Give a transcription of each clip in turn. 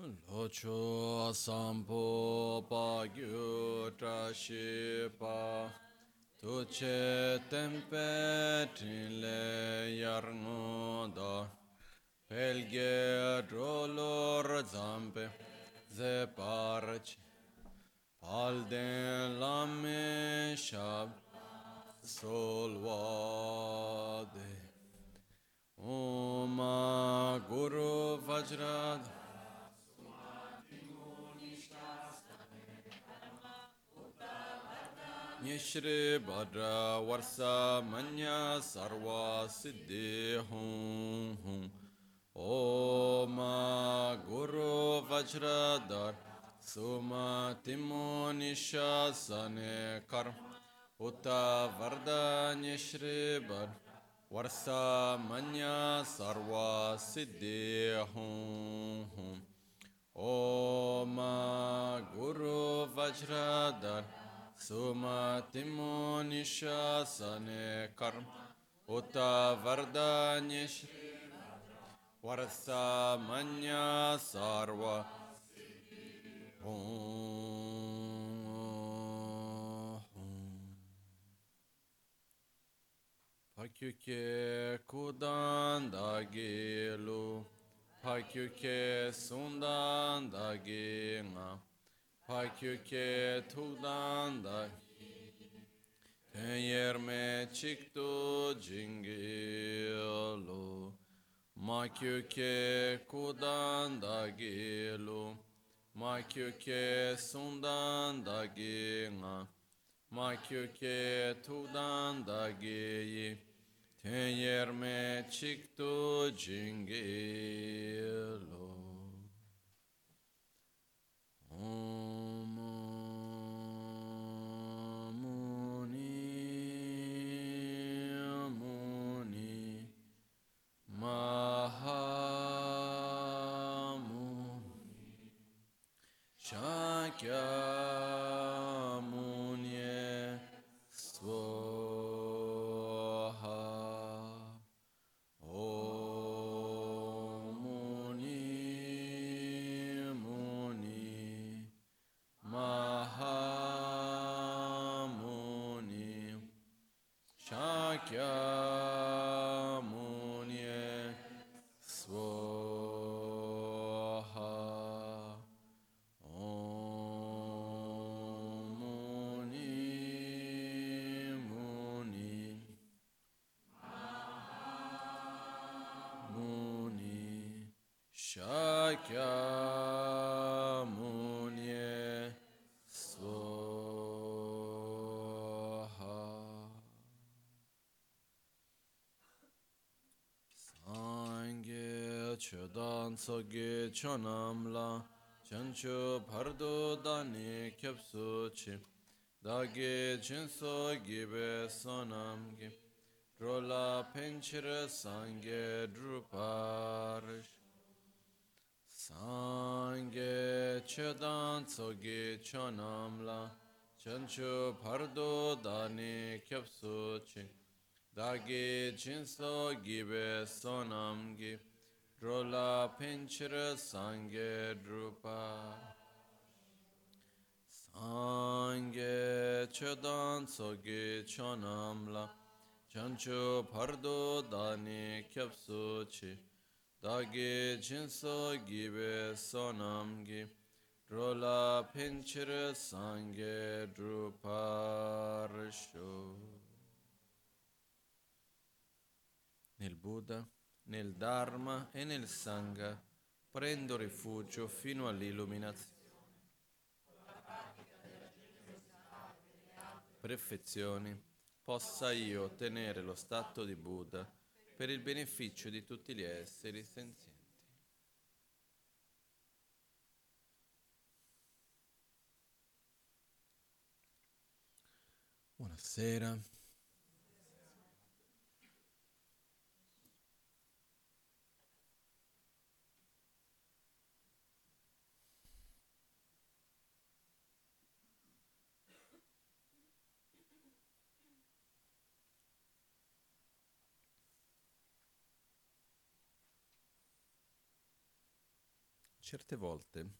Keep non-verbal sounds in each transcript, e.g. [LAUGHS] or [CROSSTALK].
Locho sampo pa gyu tra shi pa tu che tempe trin le yar ngo da pelge drolor zampe ze parci pal den lame shab solvade Om Guru Vajrad Nishri Bhadra Varsa Manya Sarva Siddhi Hum Hum. Om Guru Vajradar Suma Timo Nishasane Karm Uta Varda Nishri Bhadra Varsa Manya Sarva Siddhi Hum Hum. Om Guru Vajradar Sumatimo Nishasane Karm Uta Vardanish Varsa Manya Sarva. Pakyuke kudan da gelu Pakyuke sundan da gena Pakyuke tudan da Yerme çıktı cingilo. Makyuke kudan da gelu Makyuke sundan da gina. Makyuke tudan da giyi Yerme çıktı cingilo Om Chodan Soge Chonamla Chancho Pardo Dani Kyapsu Chi Dage Jinso Gibe Sonamgi Rola Pinchira Sangye Druparish Sangye Chodan Soge Chonamla Chancho Pardo Dani Kyapsu Chi Dagi Jinso Gibe Sonamgi Rola Pinchira Sangye Drupa. Sangye Chodan Sogi Chonamla. Chancho Pardo Dani Kyapsu Chi. Dagi Jinso Gibe Sonamgi. Rola Pinchira Sangye Druparsho Nel Buddha, nel Dharma e nel Sangha prendo rifugio fino all'illuminazione. Perfezioni, possa io ottenere lo stato di Buddha per il beneficio di tutti gli esseri senzienti. Buonasera. Certe volte,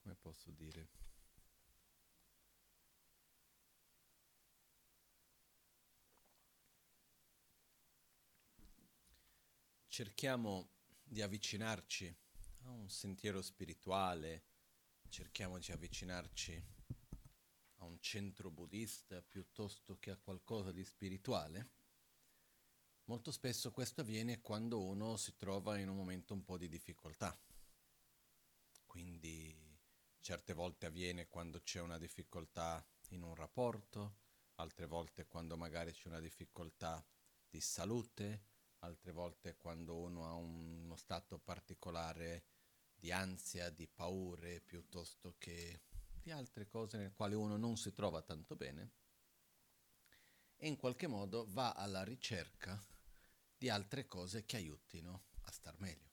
come posso dire, cerchiamo di avvicinarci a un sentiero spirituale, cerchiamo di avvicinarci a un centro buddista piuttosto che a qualcosa di spirituale, molto spesso questo avviene quando uno si trova in un momento un po' di difficoltà. Quindi certe volte avviene quando c'è una difficoltà in un rapporto, altre volte quando magari c'è una difficoltà di salute, altre volte quando uno ha uno stato particolare di ansia, di paure, piuttosto che di altre cose nelle quali uno non si trova tanto bene e in qualche modo va alla ricerca di altre cose che aiutino a star meglio.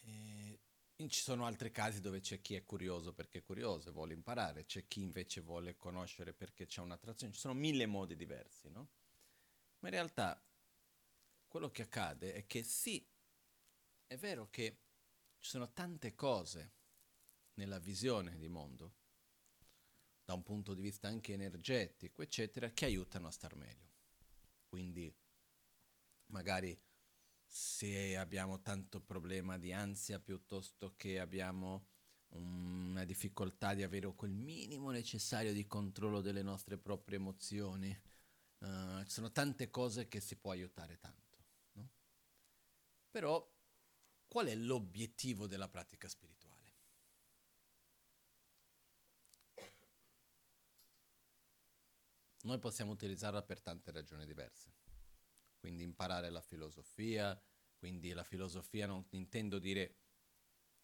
E ci sono altri casi dove c'è chi è curioso perché è curioso e vuole imparare, c'è chi invece vuole conoscere perché c'è un'attrazione, ci sono mille modi diversi, no? Ma in realtà quello che accade è che sì, è vero che ci sono tante cose nella visione di mondo, da un punto di vista anche energetico, eccetera, che aiutano a star meglio. Quindi magari se abbiamo tanto problema di ansia piuttosto che abbiamo una difficoltà di avere quel minimo necessario di controllo delle nostre proprie emozioni, uh, ci sono tante cose che si può aiutare tanto. No? Però Qual è l'obiettivo della pratica spirituale? Noi possiamo utilizzarla per tante ragioni diverse. Quindi imparare la filosofia, quindi la filosofia non intendo dire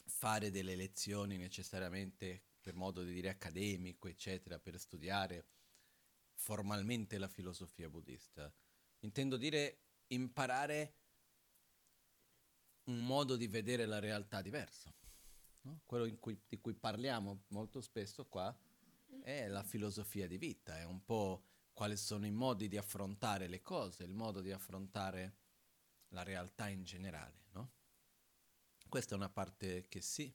fare delle lezioni necessariamente per modo di dire accademico, eccetera, per studiare formalmente la filosofia buddista. Intendo dire imparare un modo di vedere la realtà diverso. No? Quello cui, di cui parliamo molto spesso qua è la filosofia di vita, è un po' quali sono i modi di affrontare le cose, il modo di affrontare la realtà in generale. No? Questa è una parte che sì,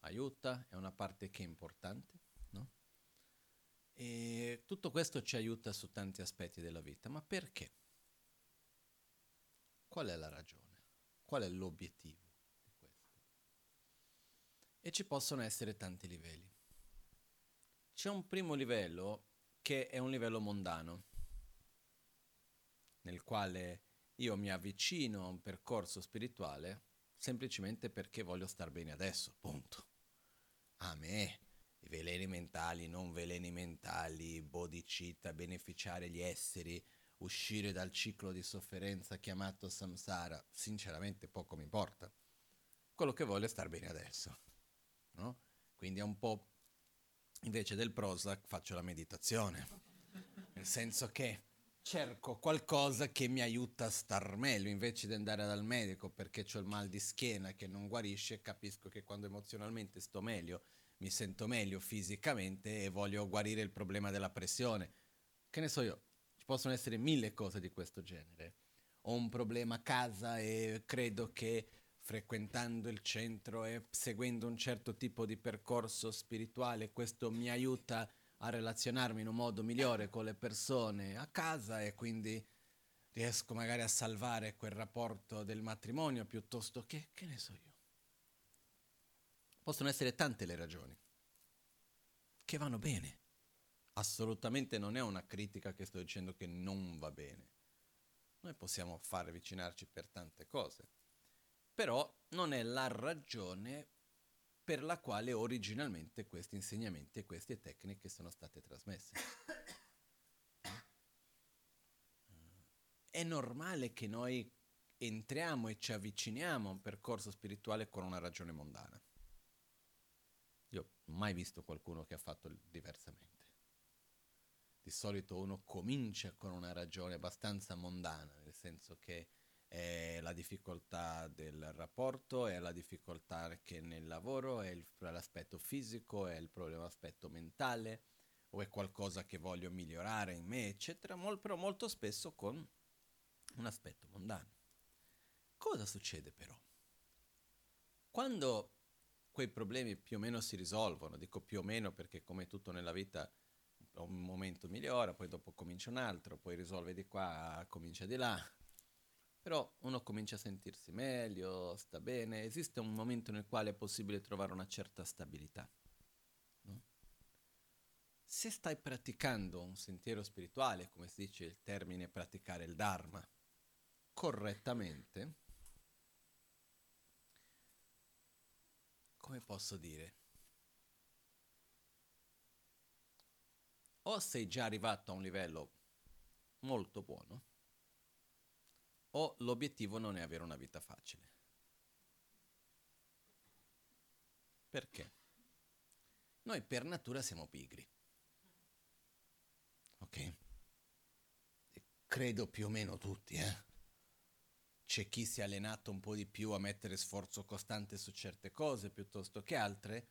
aiuta, è una parte che è importante. No? E tutto questo ci aiuta su tanti aspetti della vita, ma perché? Qual è la ragione? Qual è l'obiettivo di questo? E ci possono essere tanti livelli. C'è un primo livello che è un livello mondano, nel quale io mi avvicino a un percorso spirituale semplicemente perché voglio star bene adesso, punto. A me, i veleni mentali, non veleni mentali, bodhicitta, beneficiare gli esseri, uscire dal ciclo di sofferenza chiamato samsara, sinceramente poco mi importa. Quello che voglio è star bene adesso. No? Quindi è un po' invece del Prozac faccio la meditazione. Nel senso che cerco qualcosa che mi aiuta a star meglio invece di andare dal medico perché ho il mal di schiena che non guarisce, capisco che quando emozionalmente sto meglio, mi sento meglio fisicamente e voglio guarire il problema della pressione. Che ne so io, possono essere mille cose di questo genere. Ho un problema a casa e credo che frequentando il centro e seguendo un certo tipo di percorso spirituale questo mi aiuta a relazionarmi in un modo migliore con le persone a casa e quindi riesco magari a salvare quel rapporto del matrimonio piuttosto che, che ne so io. Possono essere tante le ragioni che vanno bene assolutamente non è una critica che sto dicendo che non va bene. Noi possiamo far avvicinarci per tante cose, però non è la ragione per la quale originalmente questi insegnamenti e queste tecniche sono state trasmesse. È normale che noi entriamo e ci avviciniamo a un percorso spirituale con una ragione mondana. Io non ho mai visto qualcuno che ha fatto diversamente di solito uno comincia con una ragione abbastanza mondana, nel senso che è la difficoltà del rapporto, è la difficoltà che nel lavoro, è il, l'aspetto fisico, è il problema aspetto mentale, o è qualcosa che voglio migliorare in me, eccetera, Mol, però molto spesso con un aspetto mondano. Cosa succede però? Quando quei problemi più o meno si risolvono, dico più o meno perché come tutto nella vita un momento migliora, poi dopo comincia un altro, poi risolve di qua, comincia di là, però uno comincia a sentirsi meglio, sta bene, esiste un momento nel quale è possibile trovare una certa stabilità. No? Se stai praticando un sentiero spirituale, come si dice il termine praticare il Dharma, correttamente, come posso dire? O sei già arrivato a un livello molto buono, o l'obiettivo non è avere una vita facile. Perché? Noi per natura siamo pigri. Ok? Credo più o meno tutti, eh? C'è chi si è allenato un po' di più a mettere sforzo costante su certe cose piuttosto che altre,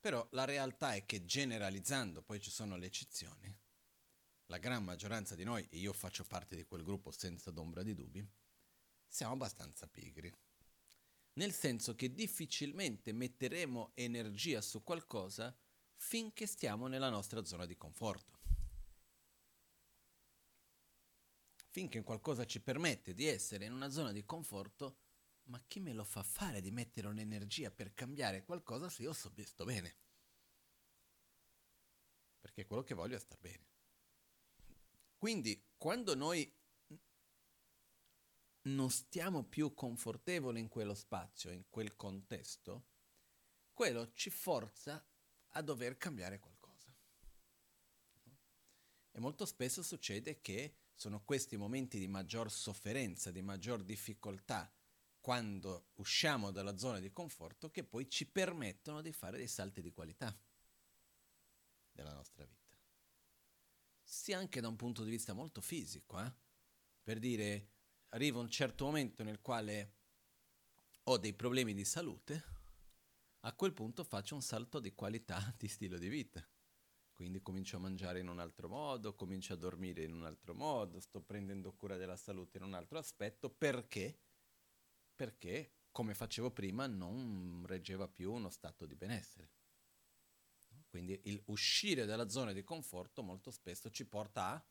però la realtà è che generalizzando, poi ci sono le eccezioni, la gran maggioranza di noi, e io faccio parte di quel gruppo senza d'ombra di dubbi, siamo abbastanza pigri. Nel senso che difficilmente metteremo energia su qualcosa finché stiamo nella nostra zona di conforto. Finché qualcosa ci permette di essere in una zona di conforto, ma chi me lo fa fare di mettere un'energia per cambiare qualcosa se io sto bene? Perché quello che voglio è star bene. Quindi quando noi non stiamo più confortevoli in quello spazio, in quel contesto, quello ci forza a dover cambiare qualcosa. E molto spesso succede che sono questi momenti di maggior sofferenza, di maggior difficoltà, quando usciamo dalla zona di conforto, che poi ci permettono di fare dei salti di qualità della nostra vita. Sia anche da un punto di vista molto fisico, eh? per dire arriva un certo momento nel quale ho dei problemi di salute, a quel punto faccio un salto di qualità [LAUGHS] di stile di vita. Quindi comincio a mangiare in un altro modo, comincio a dormire in un altro modo, sto prendendo cura della salute in un altro aspetto perché? Perché, come facevo prima, non reggeva più uno stato di benessere. Quindi il uscire dalla zona di conforto molto spesso ci porta a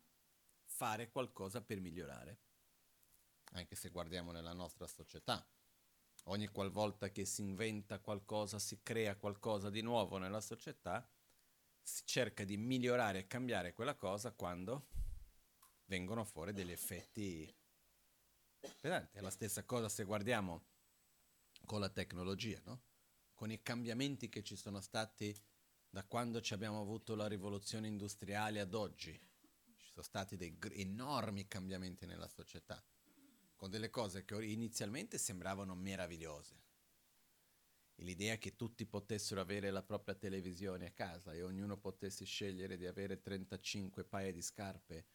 fare qualcosa per migliorare anche se guardiamo nella nostra società. Ogni qualvolta che si inventa qualcosa, si crea qualcosa di nuovo nella società, si cerca di migliorare e cambiare quella cosa quando vengono fuori degli effetti pesanti. È la stessa cosa se guardiamo con la tecnologia, no? con i cambiamenti che ci sono stati da quando abbiamo avuto la rivoluzione industriale ad oggi. Ci sono stati dei enormi cambiamenti nella società con delle cose che inizialmente sembravano meravigliose. L'idea che tutti potessero avere la propria televisione a casa e ognuno potesse scegliere di avere 35 paia di scarpe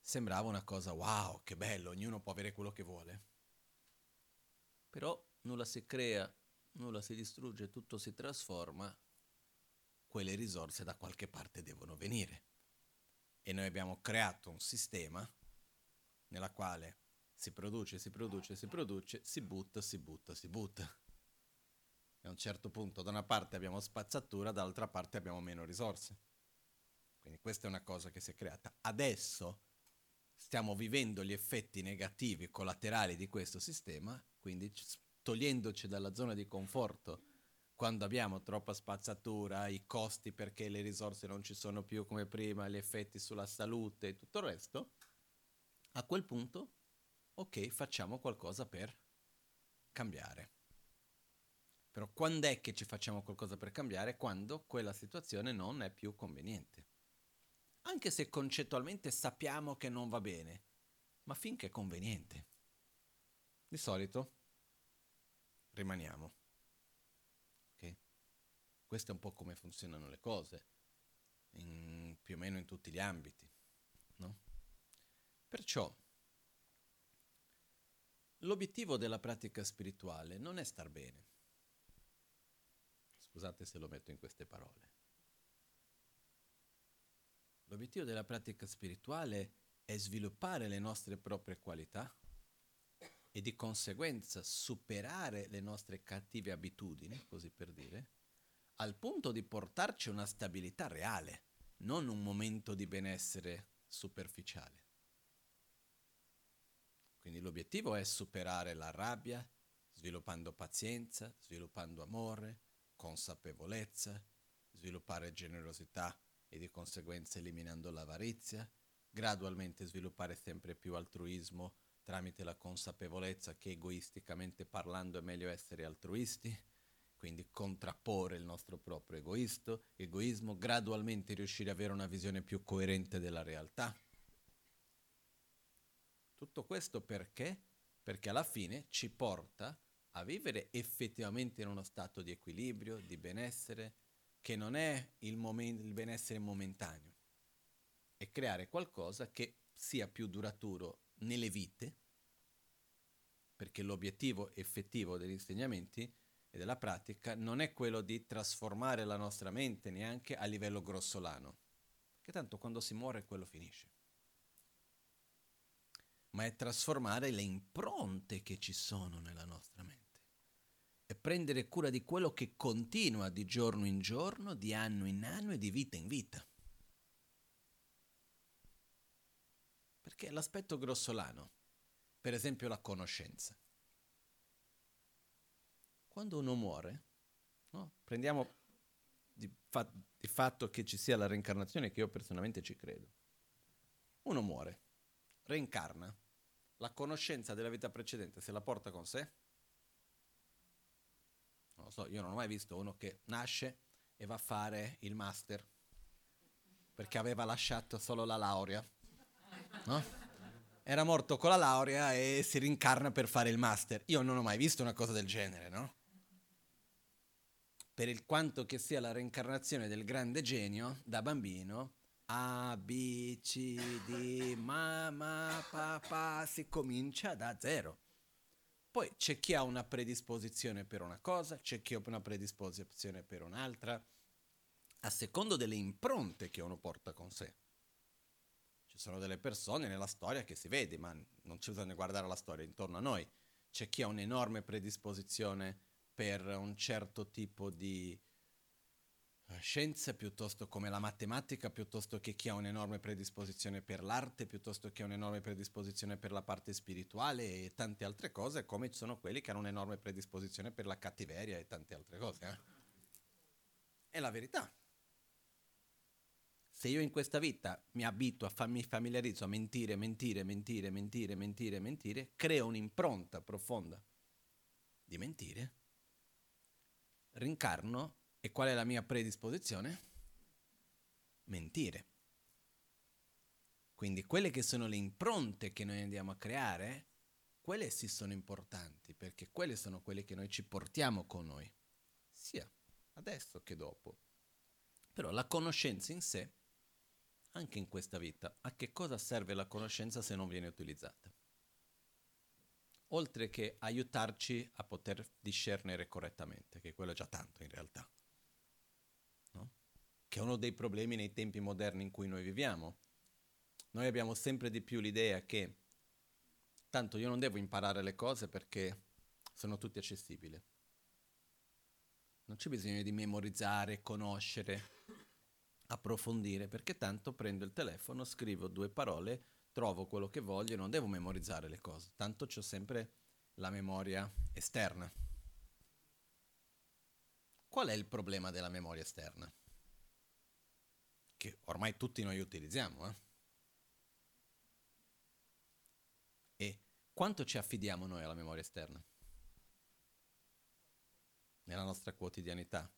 sembrava una cosa wow, che bello, ognuno può avere quello che vuole. Però nulla si crea, nulla si distrugge, tutto si trasforma, quelle risorse da qualche parte devono venire. E noi abbiamo creato un sistema nella quale si produce, si produce, si produce, si butta, si butta, si butta. E a un certo punto da una parte abbiamo spazzatura, dall'altra parte abbiamo meno risorse. Quindi questa è una cosa che si è creata. Adesso stiamo vivendo gli effetti negativi collaterali di questo sistema, quindi togliendoci dalla zona di conforto quando abbiamo troppa spazzatura, i costi perché le risorse non ci sono più come prima, gli effetti sulla salute e tutto il resto, a quel punto ok, facciamo qualcosa per cambiare. Però quando è che ci facciamo qualcosa per cambiare? Quando quella situazione non è più conveniente. Anche se concettualmente sappiamo che non va bene, ma finché è conveniente. Di solito rimaniamo. Questo è un po' come funzionano le cose, in, più o meno in tutti gli ambiti. No? Perciò L'obiettivo della pratica spirituale non è star bene. Scusate se lo metto in queste parole. L'obiettivo della pratica spirituale è sviluppare le nostre proprie qualità e di conseguenza superare le nostre cattive abitudini, così per dire, al punto di portarci una stabilità reale, non un momento di benessere superficiale. Quindi l'obiettivo è superare la rabbia, sviluppando pazienza, sviluppando amore, consapevolezza, sviluppare generosità e di conseguenza eliminando l'avarizia, gradualmente sviluppare sempre più altruismo tramite la consapevolezza che egoisticamente parlando è meglio essere altruisti, quindi contrapporre il nostro proprio egoisto, egoismo, gradualmente riuscire ad avere una visione più coerente della realtà. Tutto questo perché? Perché alla fine ci porta a vivere effettivamente in uno stato di equilibrio, di benessere, che non è il, momen- il benessere momentaneo, e creare qualcosa che sia più duraturo nelle vite, perché l'obiettivo effettivo degli insegnamenti e della pratica non è quello di trasformare la nostra mente neanche a livello grossolano, che tanto quando si muore quello finisce, ma è trasformare le impronte che ci sono nella nostra mente e prendere cura di quello che continua di giorno in giorno, di anno in anno e di vita in vita. Perché l'aspetto grossolano, per esempio la conoscenza. Quando uno muore, no? prendiamo di, fa- fatto che ci sia la reincarnazione, che io personalmente ci credo. Uno muore, reincarna, la conoscenza della vita precedente se la porta con sé? Non lo so, io non ho mai visto uno che nasce e va a fare il master perché aveva lasciato solo la laurea, no? Era morto con la laurea e si rincarna per fare il master. Io non ho mai visto una cosa del genere, no? Per il quanto che sia la reincarnazione del grande genio, da bambino, A, B, C, D, [LAUGHS] mamma, papà, si comincia da zero. Poi c'è chi ha una predisposizione per una cosa, c'è chi ha una predisposizione per un'altra, a secondo delle impronte che uno porta con sé. Ci sono delle persone nella storia che si vede, ma non ci bisogna guardare la storia intorno a noi. C'è chi ha un'enorme predisposizione per un certo tipo di eh, scienze piuttosto come la matematica, piuttosto che chi ha un'enorme predisposizione per l'arte, piuttosto che un'enorme predisposizione per la parte spirituale e tante altre cose, come ci sono quelli che hanno un'enorme predisposizione per la cattiveria e tante altre cose. Eh? È la verità. Se io in questa vita mi abituo, a fa- mi familiarizzo a mentire, mentire, mentire, mentire, mentire, mentire, creo un'impronta profonda di mentire, rincarno e qual è la mia predisposizione? Mentire. Quindi quelle che sono le impronte che noi andiamo a creare, quelle sì sono importanti, perché quelle sono quelle che noi ci portiamo con noi, sia adesso che dopo. Però la conoscenza in sé, anche in questa vita, a che cosa serve la conoscenza se non viene utilizzata? Oltre che aiutarci a poter discernere correttamente, che quello è già tanto in realtà che è uno dei problemi nei tempi moderni in cui noi viviamo. Noi abbiamo sempre di più l'idea che tanto io non devo imparare le cose perché sono tutti accessibili. Non c'è bisogno di memorizzare, conoscere, approfondire, perché tanto prendo il telefono, scrivo due parole, trovo quello che voglio non devo memorizzare le cose. Tanto ho sempre la memoria esterna. Qual è il problema della memoria esterna? che ormai tutti noi utilizziamo. Eh? E quanto ci affidiamo noi alla memoria esterna? Nella nostra quotidianità.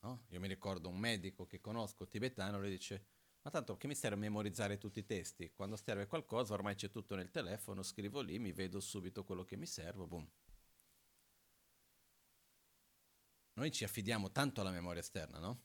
No? Io mi ricordo un medico che conosco tibetano, lui dice, ma tanto che mi serve memorizzare tutti i testi? Quando serve qualcosa ormai c'è tutto nel telefono, scrivo lì, mi vedo subito quello che mi serve, boom. Noi ci affidiamo tanto alla memoria esterna, no?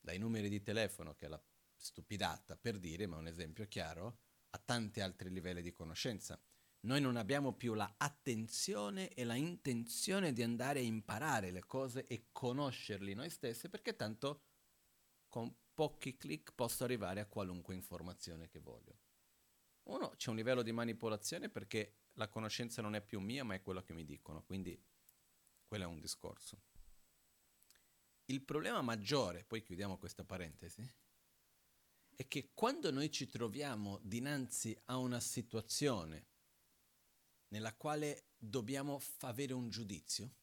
dai numeri di telefono, che è la stupidata per dire, ma un esempio chiaro, a tanti altri livelli di conoscenza. Noi non abbiamo più la attenzione e la intenzione di andare a imparare le cose e conoscerli noi stessi, perché tanto con pochi clic posso arrivare a qualunque informazione che voglio. Uno, c'è un livello di manipolazione perché la conoscenza non è più mia, ma è quello che mi dicono, quindi quello è un discorso. Il problema maggiore, poi chiudiamo questa parentesi, è che quando noi ci troviamo dinanzi a una situazione nella quale dobbiamo avere un giudizio,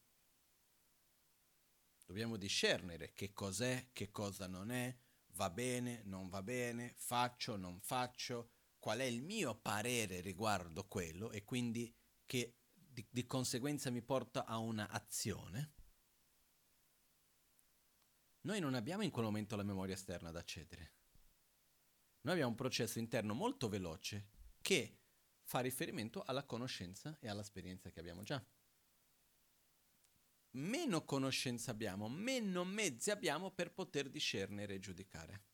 dobbiamo discernere che cos'è, che cosa non è, va bene, non va bene, faccio, non faccio, qual è il mio parere riguardo quello e quindi che di, di conseguenza mi porta a una azione. Noi non abbiamo in quel momento la memoria esterna da accedere. Noi abbiamo un processo interno molto veloce che fa riferimento alla conoscenza e all'esperienza che abbiamo già. Meno conoscenza abbiamo, meno mezzi abbiamo per poter discernere e giudicare.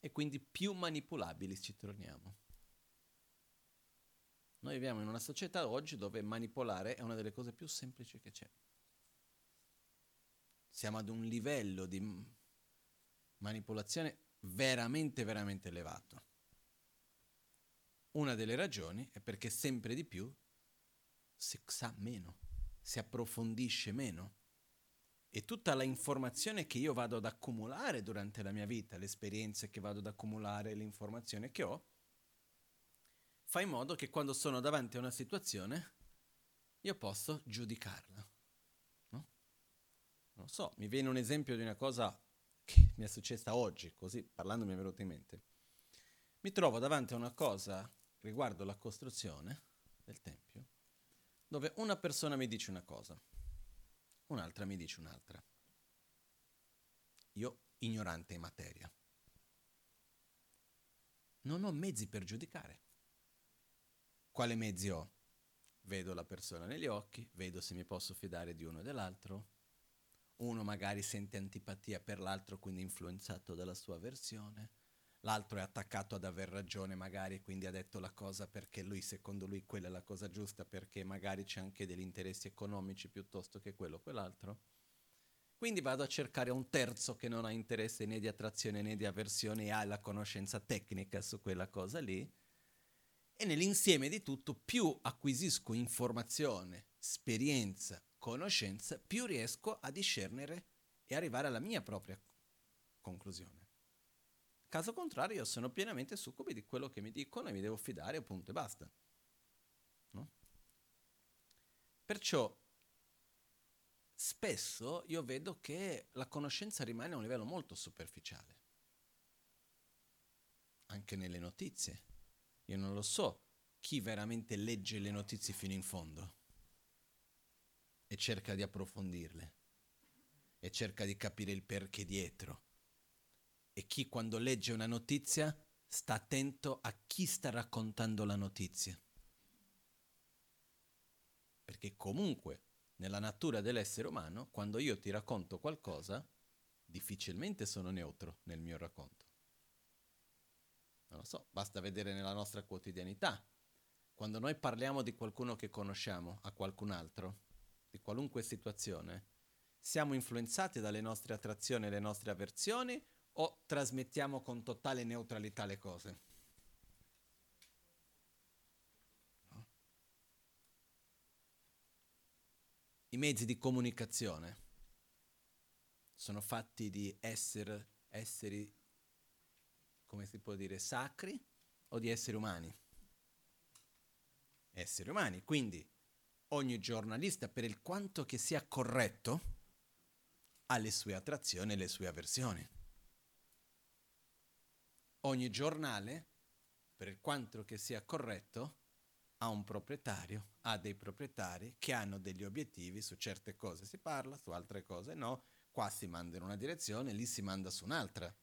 E quindi più manipolabili ci torniamo. Noi viviamo in una società oggi dove manipolare è una delle cose più semplici che c'è. Siamo ad un livello di manipolazione veramente, veramente elevato. Una delle ragioni è perché sempre di più si sa meno, si approfondisce meno. E tutta la informazione che io vado ad accumulare durante la mia vita, le esperienze che vado ad accumulare, l'informazione che ho, fa in modo che quando sono davanti a una situazione io posso giudicarla. No? Non so, mi viene un esempio di una cosa che mi è successa oggi, così parlando mi è venuto in mente. Mi trovo davanti a una cosa riguardo la costruzione del Tempio, dove una persona mi dice una cosa, un'altra mi dice un'altra. Io ignorante in materia. Non ho mezzi per giudicare. Quale mezzi ho? Vedo la persona negli occhi, vedo se mi posso fidare di uno e dell'altro, uno magari sente antipatia per l'altro, quindi influenzato dalla sua versione, l'altro è attaccato ad aver ragione magari, quindi ha detto la cosa perché lui, secondo lui, quella è la cosa giusta, perché magari c'è anche degli interessi economici piuttosto che quello o quell'altro. Quindi vado a cercare un terzo che non ha interesse né di attrazione né di avversione e ha la conoscenza tecnica su quella cosa lì. E nell'insieme di tutto più acquisisco informazione, esperienza, conoscenza, più riesco a discernere e arrivare alla mia propria conclusione. Caso contrario, io sono pienamente succubi di quello che mi dicono e mi devo fidare, punto e basta. No? Perciò spesso io vedo che la conoscenza rimane a un livello molto superficiale. Anche nelle notizie. Io non lo so chi veramente legge le notizie fino in fondo e cerca di approfondirle e cerca di capire il perché dietro. E chi quando legge una notizia sta attento a chi sta raccontando la notizia. Perché comunque nella natura dell'essere umano, quando io ti racconto qualcosa, difficilmente sono neutro nel mio racconto. Non lo so, basta vedere nella nostra quotidianità. Quando noi parliamo di qualcuno che conosciamo a qualcun altro, di qualunque situazione, siamo influenzati dalle nostre attrazioni e le nostre avversioni o trasmettiamo con totale neutralità le cose? No? I mezzi di comunicazione sono fatti di essere, esseri, come si può dire, sacri o di esseri umani? Esseri umani, quindi ogni giornalista, per il quanto che sia corretto, ha le sue attrazioni e le sue avversioni. Ogni giornale, per quanto che sia corretto, ha un proprietario, ha dei proprietari che hanno degli obiettivi, su certe cose si parla, su altre cose no, qua si manda in una direzione, lì si manda su un'altra.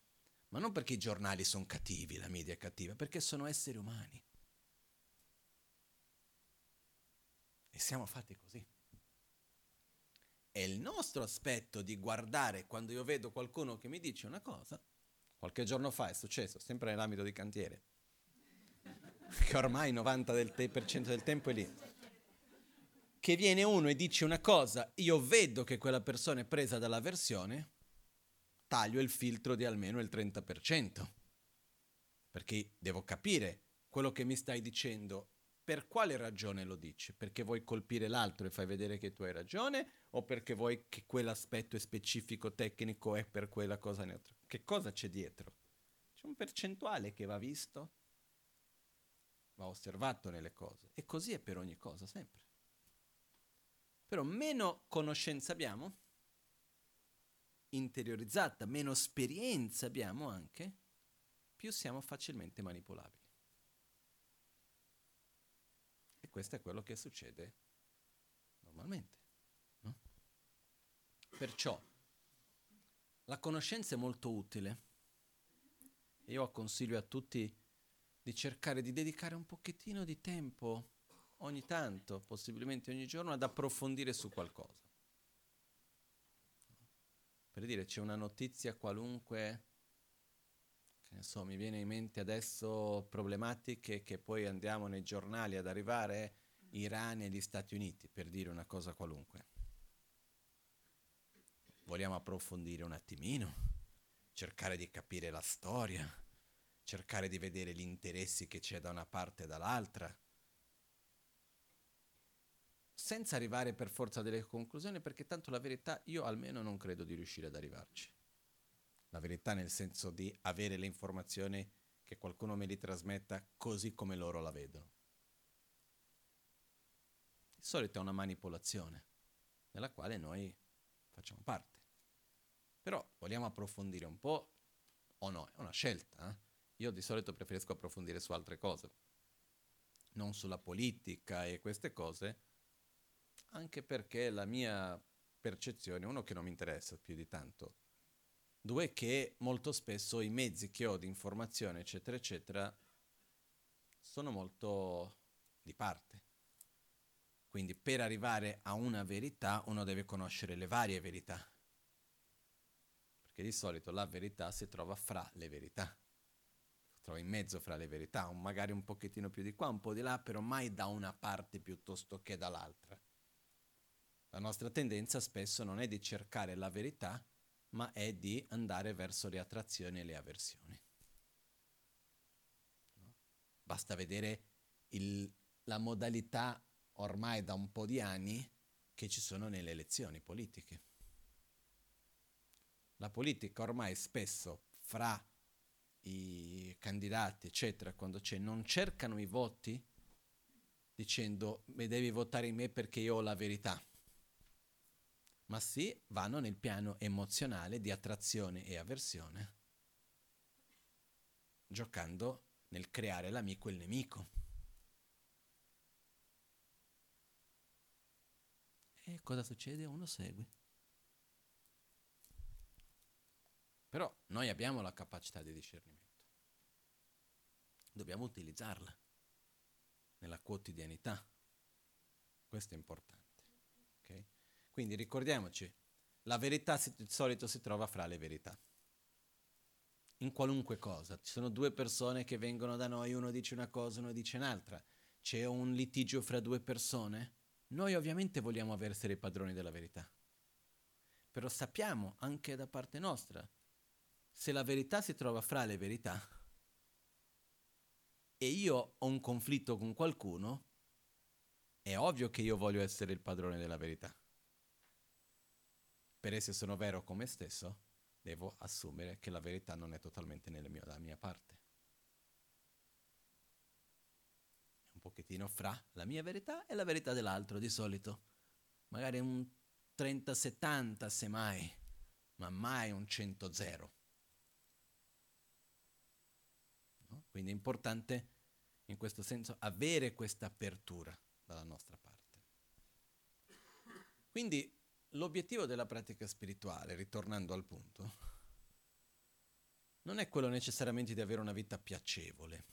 Ma non perché i giornali sono cattivi, la media è cattiva, perché sono esseri umani. E siamo fatti così. È il nostro aspetto di guardare quando io vedo qualcuno che mi dice una cosa. Qualche giorno fa è successo, sempre nell'ambito di cantiere, [LAUGHS] che ormai il 90% del tempo è lì. Che viene uno e dice una cosa, io vedo che quella persona è presa dalla versione, taglio il filtro di almeno il 30%. Perché devo capire quello che mi stai dicendo, per quale ragione lo dici? Perché vuoi colpire l'altro e fai vedere che tu hai ragione o perché vuoi che quell'aspetto specifico tecnico è per quella cosa neutra? Che cosa c'è dietro? C'è un percentuale che va visto, va osservato nelle cose e così è per ogni cosa, sempre. Però meno conoscenza abbiamo, interiorizzata, meno esperienza abbiamo anche, più siamo facilmente manipolabili. E questo è quello che succede normalmente. No? Perciò la conoscenza è molto utile. Io consiglio a tutti di cercare di dedicare un pochettino di tempo ogni tanto, possibilmente ogni giorno, ad approfondire su qualcosa. Per dire, c'è una notizia qualunque che ne so, mi viene in mente adesso problematiche che poi andiamo nei giornali ad arrivare Iran e gli Stati Uniti, per dire una cosa qualunque. Vogliamo approfondire un attimino, cercare di capire la storia, cercare di vedere gli interessi che c'è da una parte e dall'altra, senza arrivare per forza a delle conclusioni, perché tanto la verità io almeno non credo di riuscire ad arrivarci la verità nel senso di avere le informazioni che qualcuno me li trasmetta così come loro la vedono. Di solito è una manipolazione nella quale noi facciamo parte. Però vogliamo approfondire un po' o no? È una scelta. Eh? Io di solito preferisco approfondire su altre cose, non sulla politica e queste cose, anche perché la mia percezione, uno che non mi interessa più di tanto, Due, che molto spesso i mezzi che ho di informazione, eccetera, eccetera, sono molto di parte. Quindi per arrivare a una verità uno deve conoscere le varie verità. Perché di solito la verità si trova fra le verità. Si trova in mezzo fra le verità, magari un pochettino più di qua, un po' di là, però mai da una parte piuttosto che dall'altra. La nostra tendenza spesso non è di cercare la verità, ma è di andare verso le attrazioni e le avversioni. No? Basta vedere il, la modalità ormai da un po' di anni che ci sono nelle elezioni politiche. La politica ormai spesso fra i candidati, eccetera, quando c'è, non cercano i voti dicendo devi votare in me perché io ho la verità ma sì vanno nel piano emozionale di attrazione e avversione, giocando nel creare l'amico e il nemico. E cosa succede? Uno segue. Però noi abbiamo la capacità di discernimento. Dobbiamo utilizzarla nella quotidianità. Questo è importante. Quindi ricordiamoci, la verità di solito si trova fra le verità. In qualunque cosa. Ci sono due persone che vengono da noi, uno dice una cosa, uno dice un'altra. C'è un litigio fra due persone. Noi ovviamente vogliamo essere i padroni della verità. Però sappiamo anche da parte nostra, se la verità si trova fra le verità e io ho un conflitto con qualcuno, è ovvio che io voglio essere il padrone della verità per essere sono vero con me stesso, devo assumere che la verità non è totalmente nella mia, mia parte. È un pochettino fra la mia verità e la verità dell'altro di solito. Magari un 30-70 semmai, ma mai un 100-0. No? Quindi è importante in questo senso avere questa apertura dalla nostra parte. Quindi l'obiettivo della pratica spirituale, ritornando al punto, non è quello necessariamente di avere una vita piacevole,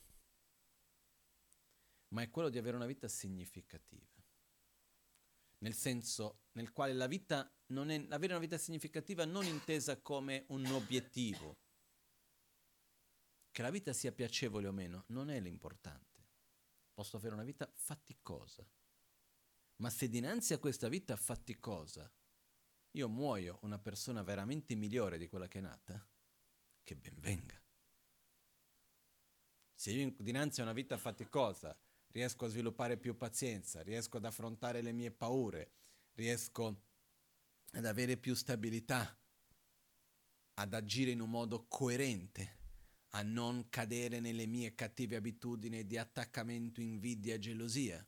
ma è quello di avere una vita significativa. Nel senso nel quale la vita non è, avere una vita significativa non intesa come un obiettivo. Che la vita sia piacevole o meno non è l'importante. Posso avere una vita faticosa. Ma se dinanzi a questa vita faticosa io muoio una persona veramente migliore di quella che è nata, che ben venga. Se io dinanzi a una vita faticosa riesco a sviluppare più pazienza, riesco ad affrontare le mie paure, riesco ad avere più stabilità, ad agire in un modo coerente, a non cadere nelle mie cattive abitudini di attaccamento, invidia gelosia.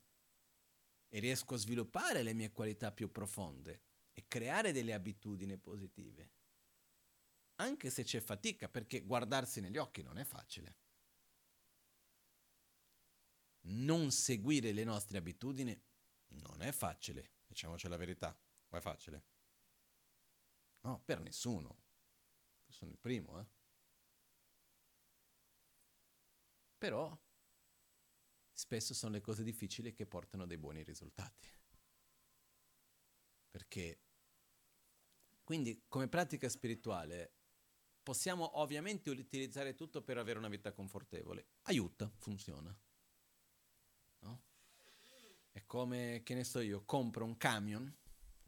E riesco a sviluppare le mie qualità più profonde e creare delle abitudini positive. Anche se c'è fatica, perché guardarsi negli occhi non è facile. Non seguire le nostre abitudini non è facile, diciamoci la verità. Ma è facile? No, per nessuno. Sono il primo, eh. Però spesso sono le cose difficili che portano dei buoni risultati. Perché quindi come pratica spirituale possiamo ovviamente utilizzare tutto per avere una vita confortevole. Aiuta, funziona. No? È come, che ne so io, compro un camion,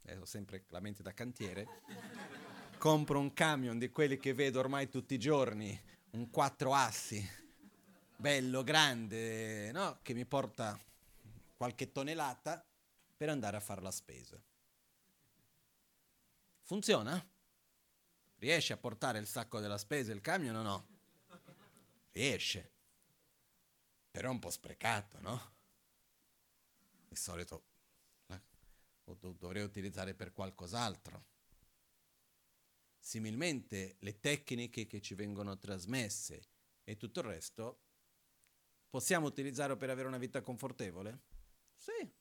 eh, ho sempre la mente da cantiere, compro un camion di quelli che vedo ormai tutti i giorni, un quattro assi, bello, grande, no? che mi porta qualche tonnellata per andare a fare la spesa. Funziona? Riesce a portare il sacco della spesa il camion o no? Riesce. Però è un po' sprecato, no? Di solito lo dovrei utilizzare per qualcos'altro. Similmente le tecniche che ci vengono trasmesse e tutto il resto possiamo utilizzare per avere una vita confortevole? Sì.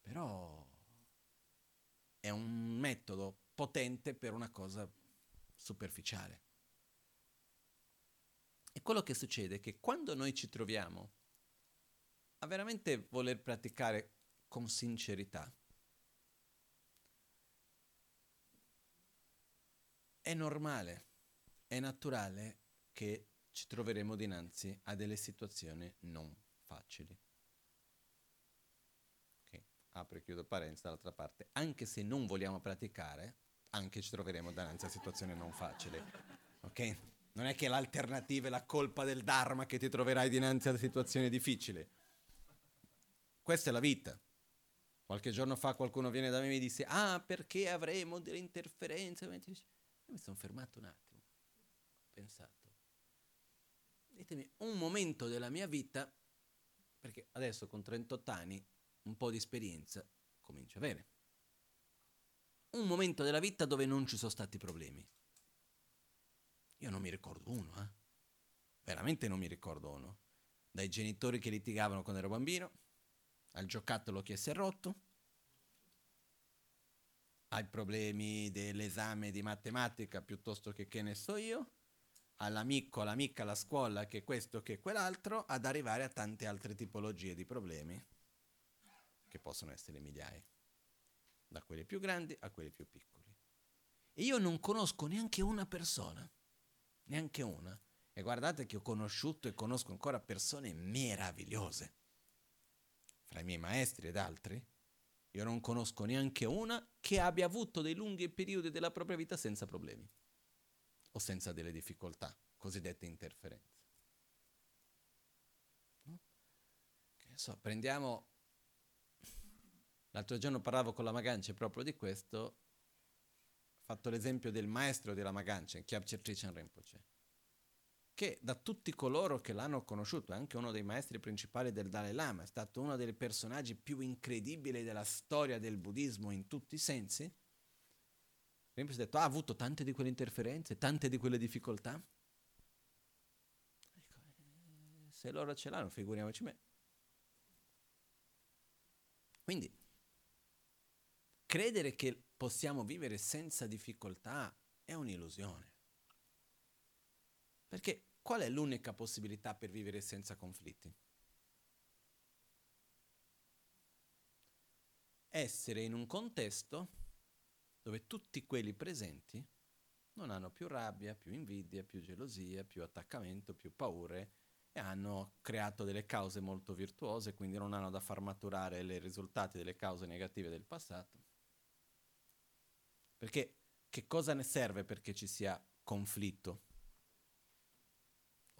Però è un metodo potente per una cosa superficiale. E quello che succede è che quando noi ci troviamo a veramente voler praticare con sincerità, è normale, è naturale che ci troveremo dinanzi a delle situazioni non facili apro e chiudo parentesi dall'altra parte, anche se non vogliamo praticare, anche ci troveremo davanti a situazioni non facili. Ok? Non è che l'alternativa è la colpa del Dharma che ti troverai dinanzi a situazioni difficili. Questa è la vita. Qualche giorno fa qualcuno viene da me e mi disse, ah, perché avremo delle interferenze? Io mi sono fermato un attimo, ho pensato. Ditemi, un momento della mia vita, perché adesso con 38 anni un po' di esperienza comincio a avere. Un momento della vita dove non ci sono stati problemi. Io non mi ricordo uno, eh? Veramente non mi ricordo uno. Dai genitori che litigavano quando ero bambino, al giocattolo che si è rotto, ai problemi dell'esame di matematica piuttosto che che ne so io, all'amico, all'amica, alla scuola, che questo, che quell'altro, ad arrivare a tante altre tipologie di problemi che possono essere migliaia, da quelli più grandi a quelli più piccoli. E io non conosco neanche una persona, neanche una. E guardate che ho conosciuto e conosco ancora persone meravigliose. Fra i miei maestri ed altri, io non conosco neanche una che abbia avuto dei lunghi periodi della propria vita senza problemi o senza delle difficoltà, cosiddette interferenze. No? So, prendiamo L'altro giorno parlavo con la Magancia proprio di questo, ho fatto l'esempio del maestro della Magancia, Kyabcher Trichan Rinpoche, che da tutti coloro che l'hanno conosciuto, è anche uno dei maestri principali del Dalai Lama, è stato uno dei personaggi più incredibili della storia del buddismo in tutti i sensi, Rinpoche ha detto, ah, ha avuto tante di quelle interferenze, tante di quelle difficoltà. Dico, eh, se loro ce l'hanno, figuriamoci me. Quindi, Credere che possiamo vivere senza difficoltà è un'illusione. Perché qual è l'unica possibilità per vivere senza conflitti? Essere in un contesto dove tutti quelli presenti non hanno più rabbia, più invidia, più gelosia, più attaccamento, più paure e hanno creato delle cause molto virtuose, quindi non hanno da far maturare i risultati delle cause negative del passato. Perché che cosa ne serve perché ci sia conflitto?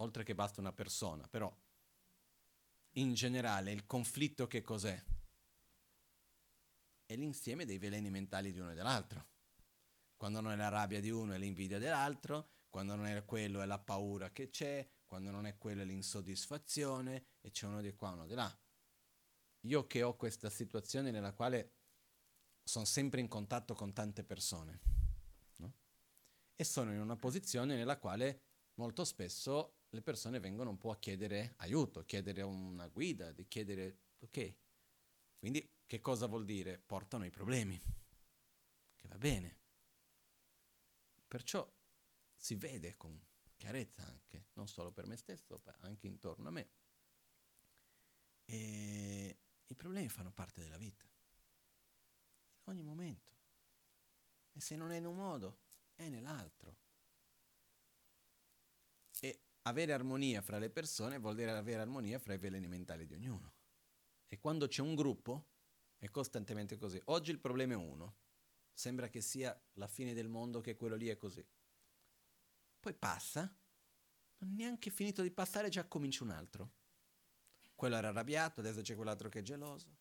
oltre che basta una persona, però in generale il conflitto che cos'è? È l'insieme dei veleni mentali di uno e dell'altro. Quando non è la rabbia di uno è l'invidia dell'altro, quando non è quello è la paura che c'è, quando non è quello è l'insoddisfazione e c'è uno di qua, uno di là. Io che ho questa situazione nella quale sono sempre in contatto con tante persone no? e sono in una posizione nella quale molto spesso le persone vengono un po' a chiedere aiuto, chiedere una guida, di chiedere ok. Quindi che cosa vuol dire? Portano i problemi, che va bene. Perciò si vede con chiarezza anche, non solo per me stesso, ma anche intorno a me. E i problemi fanno parte della vita, in ogni momento. E se non è in un modo, è nell'altro. E avere armonia fra le persone vuol dire avere armonia fra i veleni mentali di ognuno. E quando c'è un gruppo, è costantemente così. Oggi il problema è uno. Sembra che sia la fine del mondo, che quello lì è così. Poi passa, non neanche finito di passare, già comincia un altro. Quello era arrabbiato, adesso c'è quell'altro che è geloso.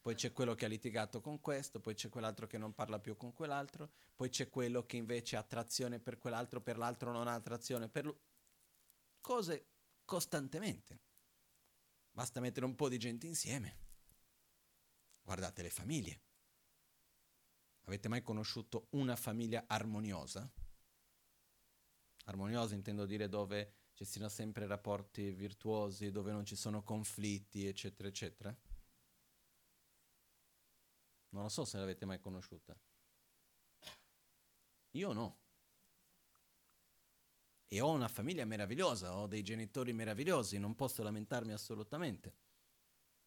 Poi c'è quello che ha litigato con questo, poi c'è quell'altro che non parla più con quell'altro, poi c'è quello che invece ha attrazione per quell'altro, per l'altro non ha attrazione per lui cose costantemente. Basta mettere un po' di gente insieme. Guardate le famiglie. Avete mai conosciuto una famiglia armoniosa? Armoniosa intendo dire dove ci siano sempre rapporti virtuosi, dove non ci sono conflitti, eccetera, eccetera. Non lo so se l'avete mai conosciuta. Io no e ho una famiglia meravigliosa, ho dei genitori meravigliosi, non posso lamentarmi assolutamente.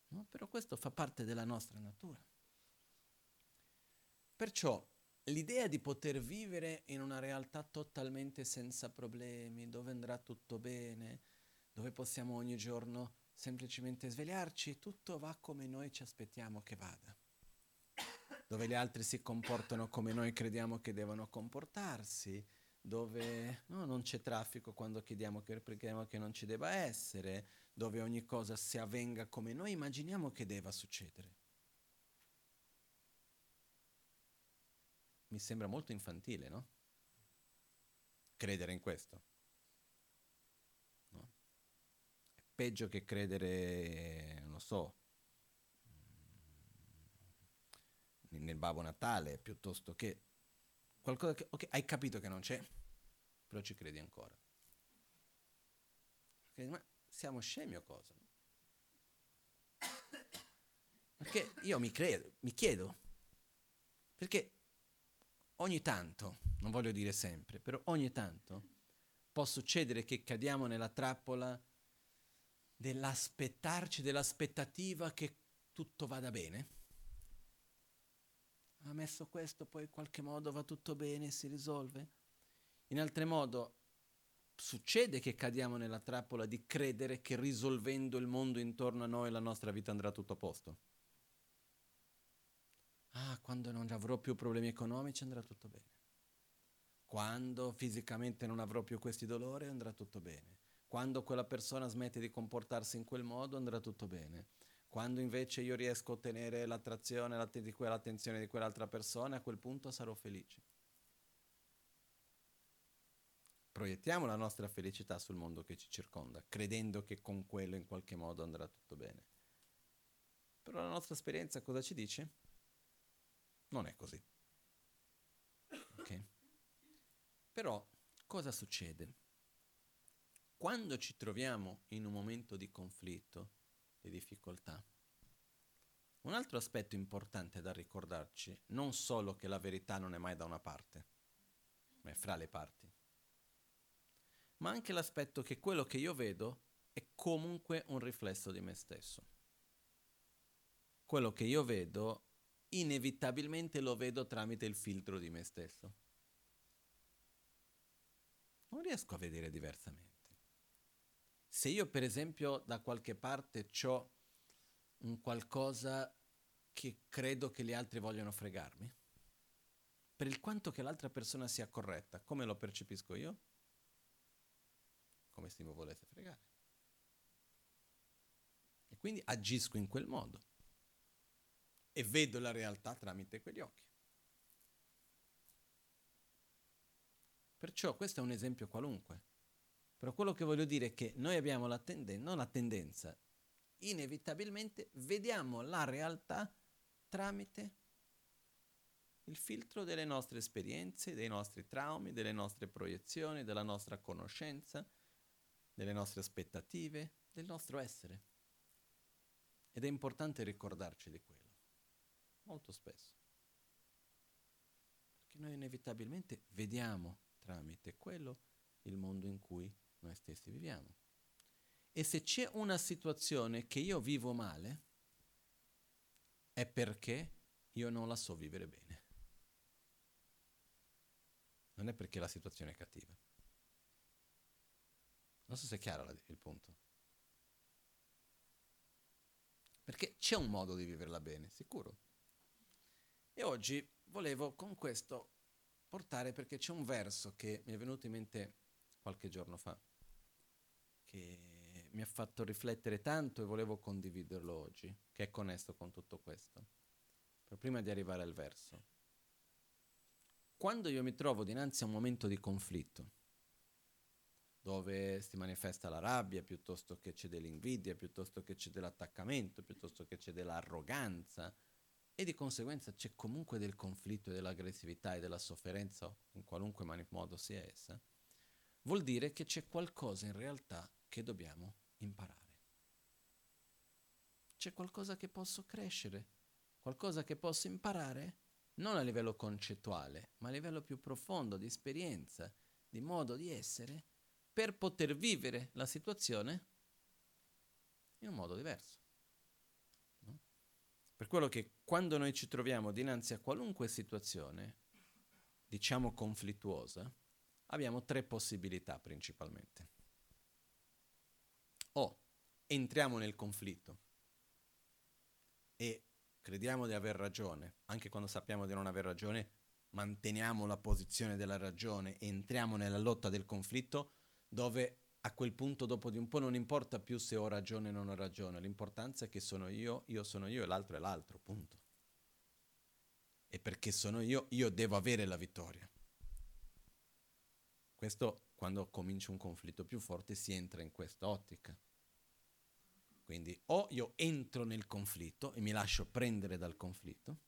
No? Però questo fa parte della nostra natura. Perciò l'idea di poter vivere in una realtà totalmente senza problemi, dove andrà tutto bene, dove possiamo ogni giorno semplicemente svegliarci, tutto va come noi ci aspettiamo che vada, dove gli altri si comportano come noi crediamo che devono comportarsi, dove no, non c'è traffico quando chiediamo che, preghiamo che non ci debba essere, dove ogni cosa si avvenga come noi immaginiamo che debba succedere. Mi sembra molto infantile, no? Credere in questo. No? È peggio che credere, non so, nel Babbo Natale, piuttosto che Qualcosa che, ok, hai capito che non c'è, però ci credi ancora. Ma siamo scemi o cosa? Perché io mi credo, mi chiedo, perché ogni tanto, non voglio dire sempre, però ogni tanto può succedere che cadiamo nella trappola dell'aspettarci, dell'aspettativa che tutto vada bene ha messo questo, poi in qualche modo va tutto bene, si risolve. In altro modo, succede che cadiamo nella trappola di credere che risolvendo il mondo intorno a noi la nostra vita andrà tutto a posto. Ah, quando non avrò più problemi economici andrà tutto bene. Quando fisicamente non avrò più questi dolori andrà tutto bene. Quando quella persona smette di comportarsi in quel modo andrà tutto bene. Quando invece io riesco a ottenere l'attrazione l'att- di quell'attenzione di quell'altra persona, a quel punto sarò felice. Proiettiamo la nostra felicità sul mondo che ci circonda, credendo che con quello in qualche modo andrà tutto bene. Però la nostra esperienza cosa ci dice? Non è così. Ok? Però cosa succede? Quando ci troviamo in un momento di conflitto, di difficoltà. Un altro aspetto importante da ricordarci, non solo che la verità non è mai da una parte, ma è fra le parti, ma anche l'aspetto che quello che io vedo è comunque un riflesso di me stesso. Quello che io vedo, inevitabilmente lo vedo tramite il filtro di me stesso. Non riesco a vedere diversamente. Se io per esempio da qualche parte ho un qualcosa che credo che gli altri vogliono fregarmi, per il quanto che l'altra persona sia corretta, come lo percepisco io? come se mi volesse fregare. E quindi agisco in quel modo e vedo la realtà tramite quegli occhi. Perciò questo è un esempio qualunque. Però quello che voglio dire è che noi abbiamo la tendenza, non la tendenza, inevitabilmente vediamo la realtà tramite il filtro delle nostre esperienze, dei nostri traumi, delle nostre proiezioni, della nostra conoscenza, delle nostre aspettative, del nostro essere. Ed è importante ricordarci di quello, molto spesso. Perché noi inevitabilmente vediamo tramite quello il mondo in cui noi stessi viviamo. E se c'è una situazione che io vivo male, è perché io non la so vivere bene. Non è perché la situazione è cattiva. Non so se è chiaro il punto. Perché c'è un modo di viverla bene, sicuro. E oggi volevo con questo portare perché c'è un verso che mi è venuto in mente qualche giorno fa, che mi ha fatto riflettere tanto e volevo condividerlo oggi, che è connesso con tutto questo. Però prima di arrivare al verso, quando io mi trovo dinanzi a un momento di conflitto, dove si manifesta la rabbia, piuttosto che c'è dell'invidia, piuttosto che c'è dell'attaccamento, piuttosto che c'è dell'arroganza, e di conseguenza c'è comunque del conflitto e dell'aggressività e della sofferenza in qualunque modo sia essa, vuol dire che c'è qualcosa in realtà che dobbiamo imparare. C'è qualcosa che posso crescere, qualcosa che posso imparare, non a livello concettuale, ma a livello più profondo di esperienza, di modo di essere, per poter vivere la situazione in un modo diverso. Per quello che quando noi ci troviamo dinanzi a qualunque situazione, diciamo conflittuosa, abbiamo tre possibilità principalmente. O entriamo nel conflitto e crediamo di aver ragione, anche quando sappiamo di non aver ragione, manteniamo la posizione della ragione entriamo nella lotta del conflitto dove a quel punto dopo di un po' non importa più se ho ragione o non ho ragione, l'importanza è che sono io, io sono io e l'altro è l'altro, punto. E perché sono io, io devo avere la vittoria. Questo quando comincia un conflitto più forte si entra in questa ottica. Quindi o io entro nel conflitto e mi lascio prendere dal conflitto,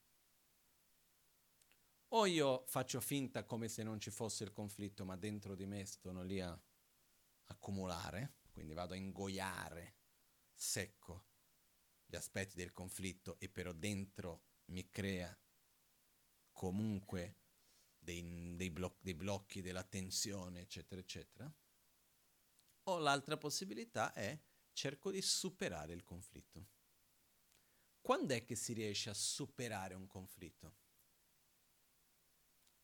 o io faccio finta come se non ci fosse il conflitto, ma dentro di me sono lì a accumulare, quindi vado a ingoiare secco gli aspetti del conflitto e però dentro mi crea comunque dei, dei, bloc- dei blocchi della tensione, eccetera, eccetera. O l'altra possibilità è cerco di superare il conflitto. Quando è che si riesce a superare un conflitto?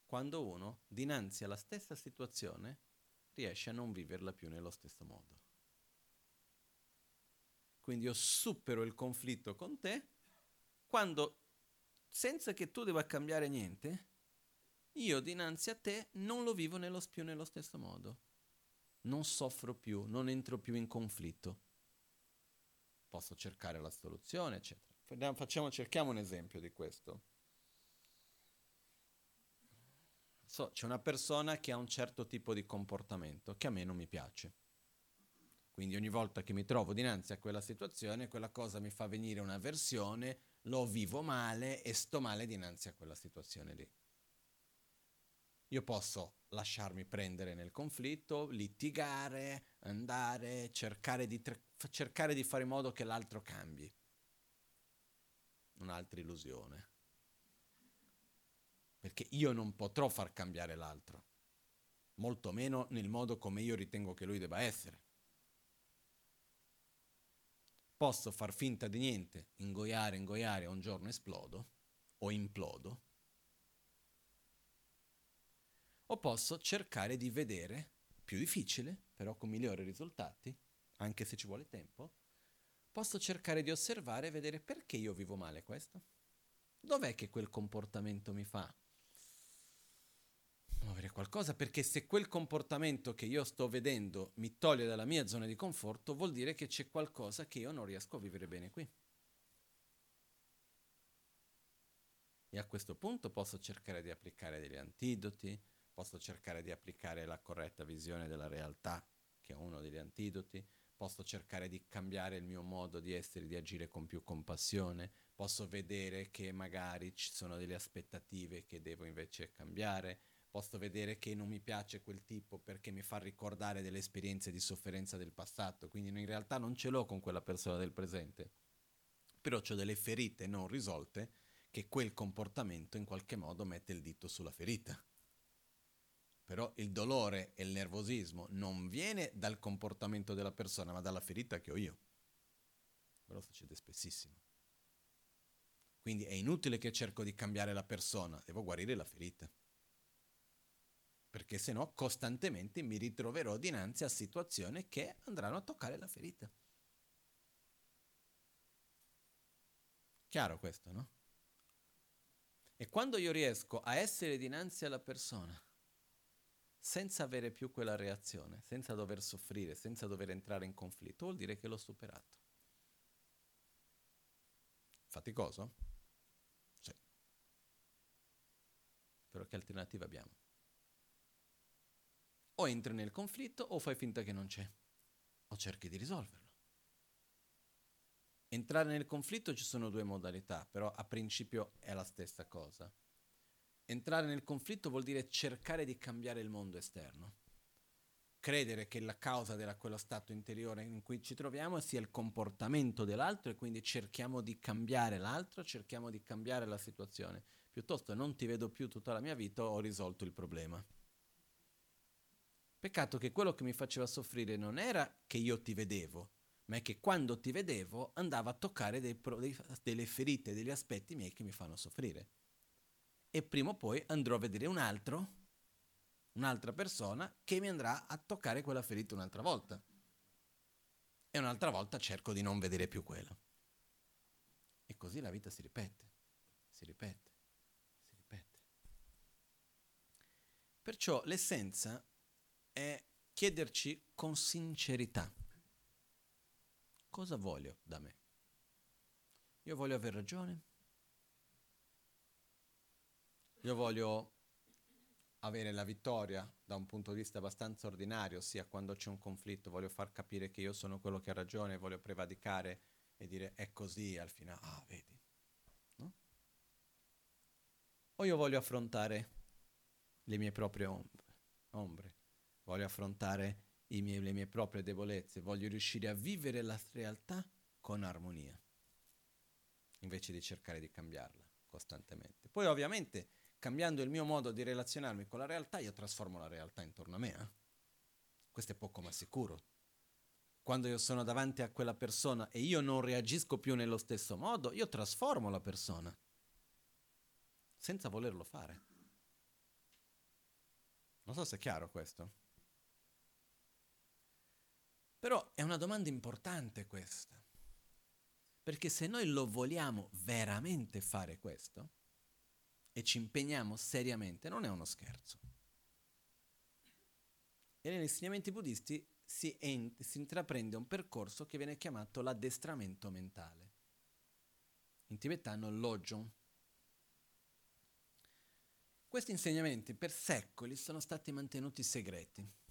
Quando uno, dinanzi alla stessa situazione, riesci a non viverla più nello stesso modo. Quindi io supero il conflitto con te quando, senza che tu debba cambiare niente, io dinanzi a te non lo vivo nello, più nello stesso modo. Non soffro più, non entro più in conflitto. Posso cercare la soluzione, eccetera. Facciamo, cerchiamo un esempio di questo. so, c'è una persona che ha un certo tipo di comportamento che a me non mi piace. Quindi ogni volta che mi trovo dinanzi a quella situazione, quella cosa mi fa venire un'avversione, lo vivo male e sto male dinanzi a quella situazione lì. Io posso lasciarmi prendere nel conflitto, litigare, andare, cercare di, tre- cercare di fare in modo che l'altro cambi. Un'altra illusione perché io non potrò far cambiare l'altro, molto meno nel modo come io ritengo che lui debba essere. Posso far finta di niente, ingoiare, ingoiare, un giorno esplodo o implodo, o posso cercare di vedere, più difficile, però con migliori risultati, anche se ci vuole tempo, posso cercare di osservare e vedere perché io vivo male questo. Dov'è che quel comportamento mi fa qualcosa perché se quel comportamento che io sto vedendo mi toglie dalla mia zona di conforto, vuol dire che c'è qualcosa che io non riesco a vivere bene qui. E a questo punto posso cercare di applicare degli antidoti, posso cercare di applicare la corretta visione della realtà, che è uno degli antidoti, posso cercare di cambiare il mio modo di essere, di agire con più compassione, posso vedere che magari ci sono delle aspettative che devo invece cambiare, posso vedere che non mi piace quel tipo perché mi fa ricordare delle esperienze di sofferenza del passato, quindi in realtà non ce l'ho con quella persona del presente, però ho delle ferite non risolte che quel comportamento in qualche modo mette il dito sulla ferita. Però il dolore e il nervosismo non viene dal comportamento della persona, ma dalla ferita che ho io. Però succede spessissimo. Quindi è inutile che cerco di cambiare la persona, devo guarire la ferita perché se no costantemente mi ritroverò dinanzi a situazioni che andranno a toccare la ferita. Chiaro questo, no? E quando io riesco a essere dinanzi alla persona senza avere più quella reazione, senza dover soffrire, senza dover entrare in conflitto, vuol dire che l'ho superato. Faticoso? Sì. Però che alternativa abbiamo? o entri nel conflitto o fai finta che non c'è, o cerchi di risolverlo. Entrare nel conflitto ci sono due modalità, però a principio è la stessa cosa. Entrare nel conflitto vuol dire cercare di cambiare il mondo esterno. Credere che la causa di quello stato interiore in cui ci troviamo sia il comportamento dell'altro e quindi cerchiamo di cambiare l'altro, cerchiamo di cambiare la situazione. Piuttosto non ti vedo più tutta la mia vita, ho risolto il problema. Peccato che quello che mi faceva soffrire non era che io ti vedevo, ma è che quando ti vedevo andava a toccare pro, dei, delle ferite, degli aspetti miei che mi fanno soffrire. E prima o poi andrò a vedere un altro, un'altra persona, che mi andrà a toccare quella ferita un'altra volta. E un'altra volta cerco di non vedere più quella. E così la vita si ripete, si ripete, si ripete. Perciò l'essenza è chiederci con sincerità cosa voglio da me. Io voglio aver ragione. Io voglio avere la vittoria da un punto di vista abbastanza ordinario, ossia quando c'è un conflitto voglio far capire che io sono quello che ha ragione, voglio prevaricare e dire è così al finale, ah vedi. No? O io voglio affrontare le mie proprie ombre, ombre voglio affrontare miei, le mie proprie debolezze, voglio riuscire a vivere la realtà con armonia, invece di cercare di cambiarla costantemente. Poi ovviamente cambiando il mio modo di relazionarmi con la realtà, io trasformo la realtà intorno a me. Eh? Questo è poco ma sicuro. Quando io sono davanti a quella persona e io non reagisco più nello stesso modo, io trasformo la persona, senza volerlo fare. Non so se è chiaro questo. Però è una domanda importante questa, perché se noi lo vogliamo veramente fare questo e ci impegniamo seriamente, non è uno scherzo. E negli insegnamenti buddisti si, ent- si intraprende un percorso che viene chiamato l'addestramento mentale. In tibetano lojong. Questi insegnamenti per secoli sono stati mantenuti segreti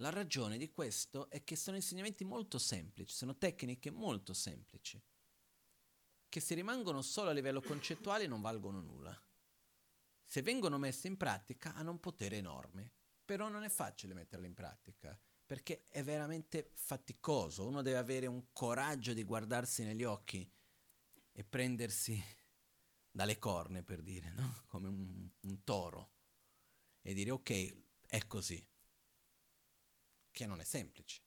la ragione di questo è che sono insegnamenti molto semplici, sono tecniche molto semplici, che se rimangono solo a livello concettuale non valgono nulla. Se vengono messe in pratica hanno un potere enorme, però non è facile metterle in pratica, perché è veramente faticoso, uno deve avere un coraggio di guardarsi negli occhi e prendersi dalle corne, per dire, no? come un, un toro, e dire ok, è così che non è semplice.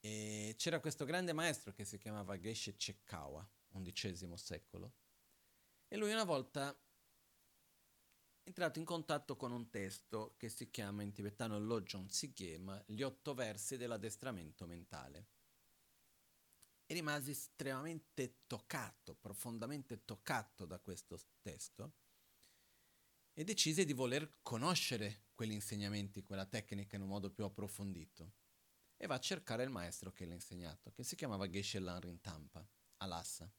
E c'era questo grande maestro che si chiamava Geshe Chekawa, XI secolo, e lui una volta è entrato in contatto con un testo che si chiama in tibetano Lojon Sigyema, gli otto versi dell'addestramento mentale. E rimasi estremamente toccato, profondamente toccato da questo testo, e decise di voler conoscere quegli insegnamenti, quella tecnica in un modo più approfondito. E va a cercare il maestro che l'ha insegnato, che si chiamava Geshe Lanrin Tampa, a Lhasa,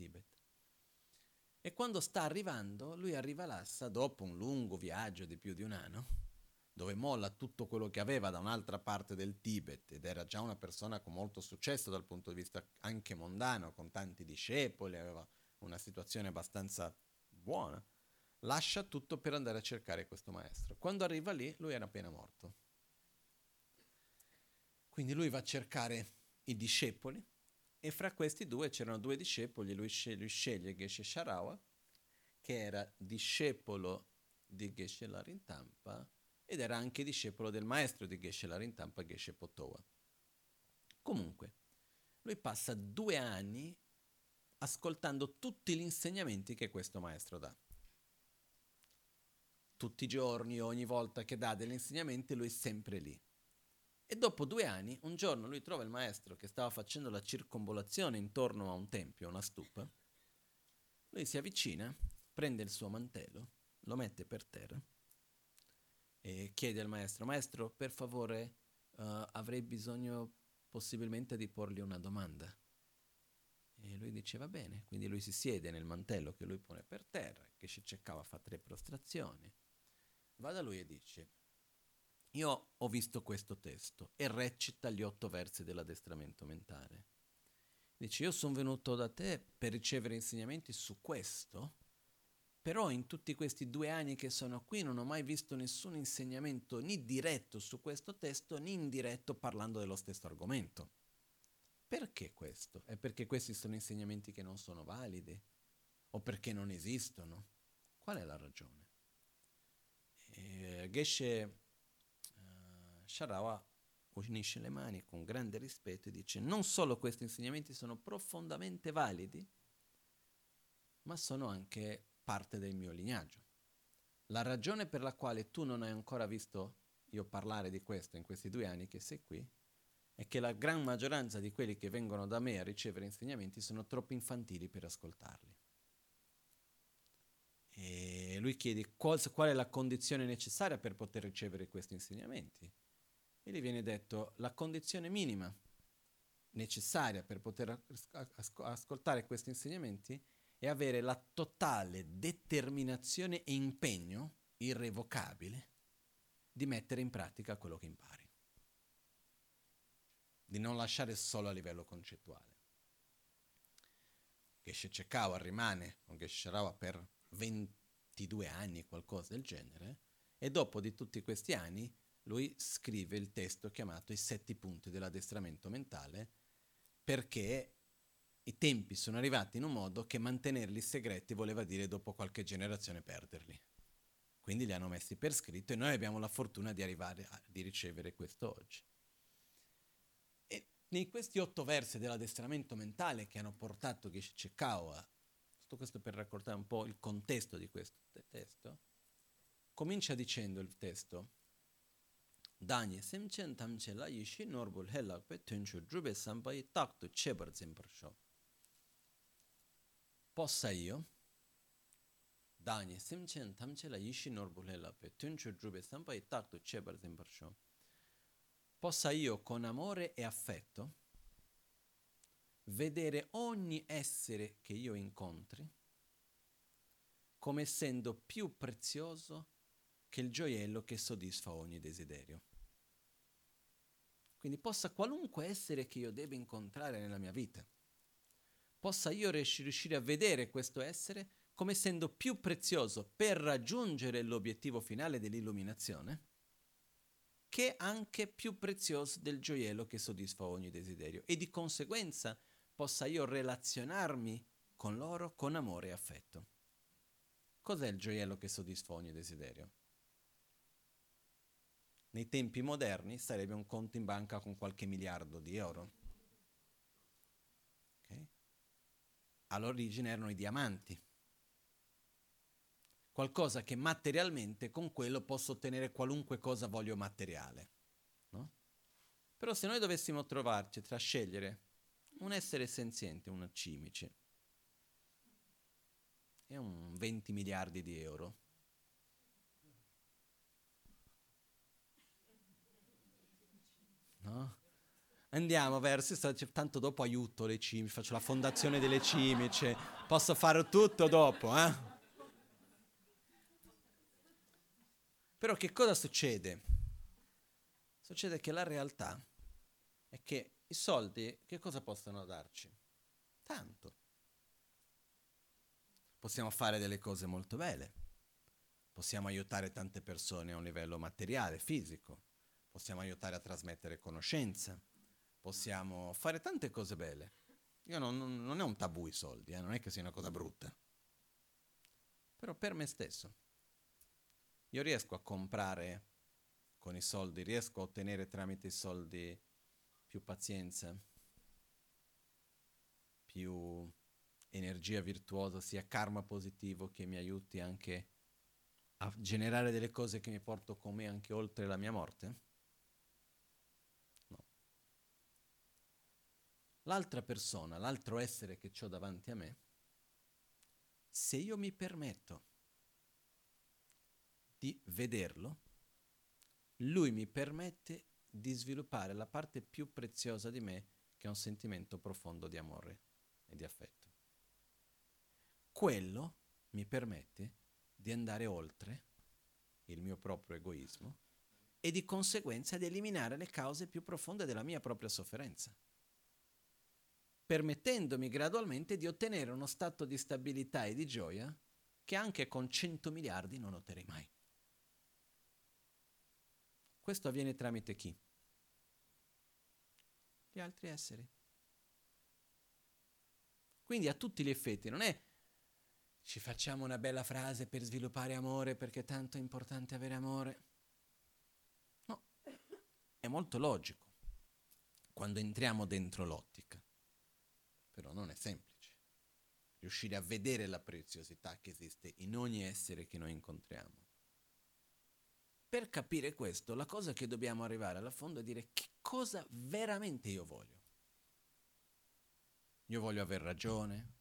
Tibet. E quando sta arrivando, lui arriva a Lhasa dopo un lungo viaggio di più di un anno, dove molla tutto quello che aveva da un'altra parte del Tibet ed era già una persona con molto successo dal punto di vista anche mondano, con tanti discepoli, aveva una situazione abbastanza buona lascia tutto per andare a cercare questo maestro. Quando arriva lì, lui era appena morto. Quindi lui va a cercare i discepoli e fra questi due c'erano due discepoli, lui sceglie, lui sceglie Geshe Sharawa, che era discepolo di Geshe Larintampa ed era anche discepolo del maestro di Geshe Larintampa, Geshe Potowa. Comunque, lui passa due anni ascoltando tutti gli insegnamenti che questo maestro dà tutti i giorni, ogni volta che dà degli insegnamenti, lui è sempre lì. E dopo due anni, un giorno lui trova il maestro che stava facendo la circonvolazione intorno a un tempio, una stupa. Lui si avvicina, prende il suo mantello, lo mette per terra e chiede al maestro, maestro, per favore, uh, avrei bisogno possibilmente di porgli una domanda. E lui dice va bene, quindi lui si siede nel mantello che lui pone per terra, che si cercava fa tre prostrazioni va da lui e dice, io ho visto questo testo e recita gli otto versi dell'addestramento mentale. Dice, io sono venuto da te per ricevere insegnamenti su questo, però in tutti questi due anni che sono qui non ho mai visto nessun insegnamento né diretto su questo testo né indiretto parlando dello stesso argomento. Perché questo? È perché questi sono insegnamenti che non sono validi? O perché non esistono? Qual è la ragione? eh, Geshe Sharawa unisce le mani con grande rispetto e dice non solo questi insegnamenti sono profondamente validi, ma sono anche parte del mio lignaggio. La ragione per la quale tu non hai ancora visto io parlare di questo in questi due anni che sei qui è che la gran maggioranza di quelli che vengono da me a ricevere insegnamenti sono troppo infantili per ascoltarli. E lui chiede cosa, qual è la condizione necessaria per poter ricevere questi insegnamenti. E gli viene detto la condizione minima necessaria per poter ascoltare questi insegnamenti è avere la totale determinazione e impegno irrevocabile di mettere in pratica quello che impari, di non lasciare solo a livello concettuale. Geshe Chekawa rimane con Geshe Sharawa per 22 anni, qualcosa del genere, e dopo di tutti questi anni lui scrive il testo chiamato I sette punti dell'addestramento mentale perché i tempi sono arrivati in un modo che mantenerli segreti voleva dire dopo qualche generazione perderli. Quindi li hanno messi per scritto e noi abbiamo la fortuna di arrivare a di ricevere questo oggi. E in questi otto versi dell'addestramento mentale che hanno portato Geshe Chekawa tutto questo per raccontare un po' il contesto di questo testo, comincia dicendo il testo Dani semchen tamche la yishi norbul helak pe tunchu drube sampai taktu chebar zimbarsho. Possa io, Dani semchen tamche la yishi norbul helak pe tunchu drube sampai taktu chebar zimbarsho. Possa io con amore e affetto vedere ogni essere che io incontri come essendo più prezioso che il gioiello che soddisfa ogni desiderio. Quindi possa qualunque essere che io debba incontrare nella mia vita, possa io riuscire a vedere questo essere come essendo più prezioso per raggiungere l'obiettivo finale dell'illuminazione, che anche più prezioso del gioiello che soddisfa ogni desiderio. E di conseguenza possa io relazionarmi con loro con amore e affetto. Cos'è il gioiello che soddisfa ogni desiderio? Nei tempi moderni sarebbe un conto in banca con qualche miliardo di euro. Okay? All'origine erano i diamanti. Qualcosa che materialmente con quello posso ottenere qualunque cosa voglio materiale. No? Però se noi dovessimo trovarci tra scegliere un essere senziente, un cimice, e un 20 miliardi di euro. No? Andiamo verso, tanto dopo aiuto le cime, faccio la fondazione delle cimici, posso fare tutto dopo, eh? Però che cosa succede? Succede che la realtà è che i soldi che cosa possono darci? Tanto. Possiamo fare delle cose molto belle, possiamo aiutare tante persone a un livello materiale, fisico, possiamo aiutare a trasmettere conoscenza, possiamo fare tante cose belle. Io non, non, non è un tabù i soldi, eh? non è che sia una cosa brutta. Però per me stesso, io riesco a comprare con i soldi, riesco a ottenere tramite i soldi più pazienza, più energia virtuosa, sia karma positivo che mi aiuti anche a generare delle cose che mi porto con me anche oltre la mia morte? L'altra persona, l'altro essere che ho davanti a me, se io mi permetto di vederlo, lui mi permette di sviluppare la parte più preziosa di me, che è un sentimento profondo di amore e di affetto. Quello mi permette di andare oltre il mio proprio egoismo e di conseguenza di eliminare le cause più profonde della mia propria sofferenza, permettendomi gradualmente di ottenere uno stato di stabilità e di gioia che anche con 100 miliardi non otterrei mai. Questo avviene tramite chi? Gli altri esseri. Quindi a tutti gli effetti non è ci facciamo una bella frase per sviluppare amore perché tanto è importante avere amore. No, è molto logico quando entriamo dentro l'ottica, però non è semplice riuscire a vedere la preziosità che esiste in ogni essere che noi incontriamo. Per capire questo, la cosa che dobbiamo arrivare alla fondo è dire che cosa veramente io voglio. Io voglio aver ragione,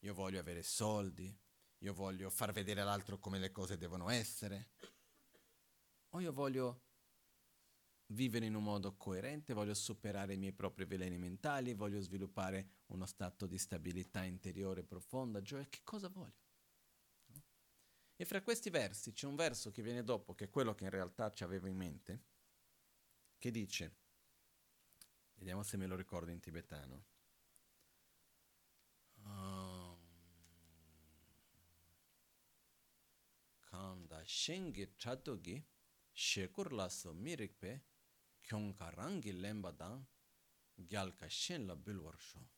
io voglio avere soldi, io voglio far vedere all'altro come le cose devono essere, o io voglio vivere in un modo coerente, voglio superare i miei propri veleni mentali, voglio sviluppare uno stato di stabilità interiore profonda, gioia, che cosa voglio? E fra questi versi c'è un verso che viene dopo, che è quello che in realtà ci avevo in mente, che dice, vediamo se me lo ricordo in tibetano. Kanda shengi chadogi shekur laso mirikpe kyonka rangi lemba dan gyalka shen la bilwarsho.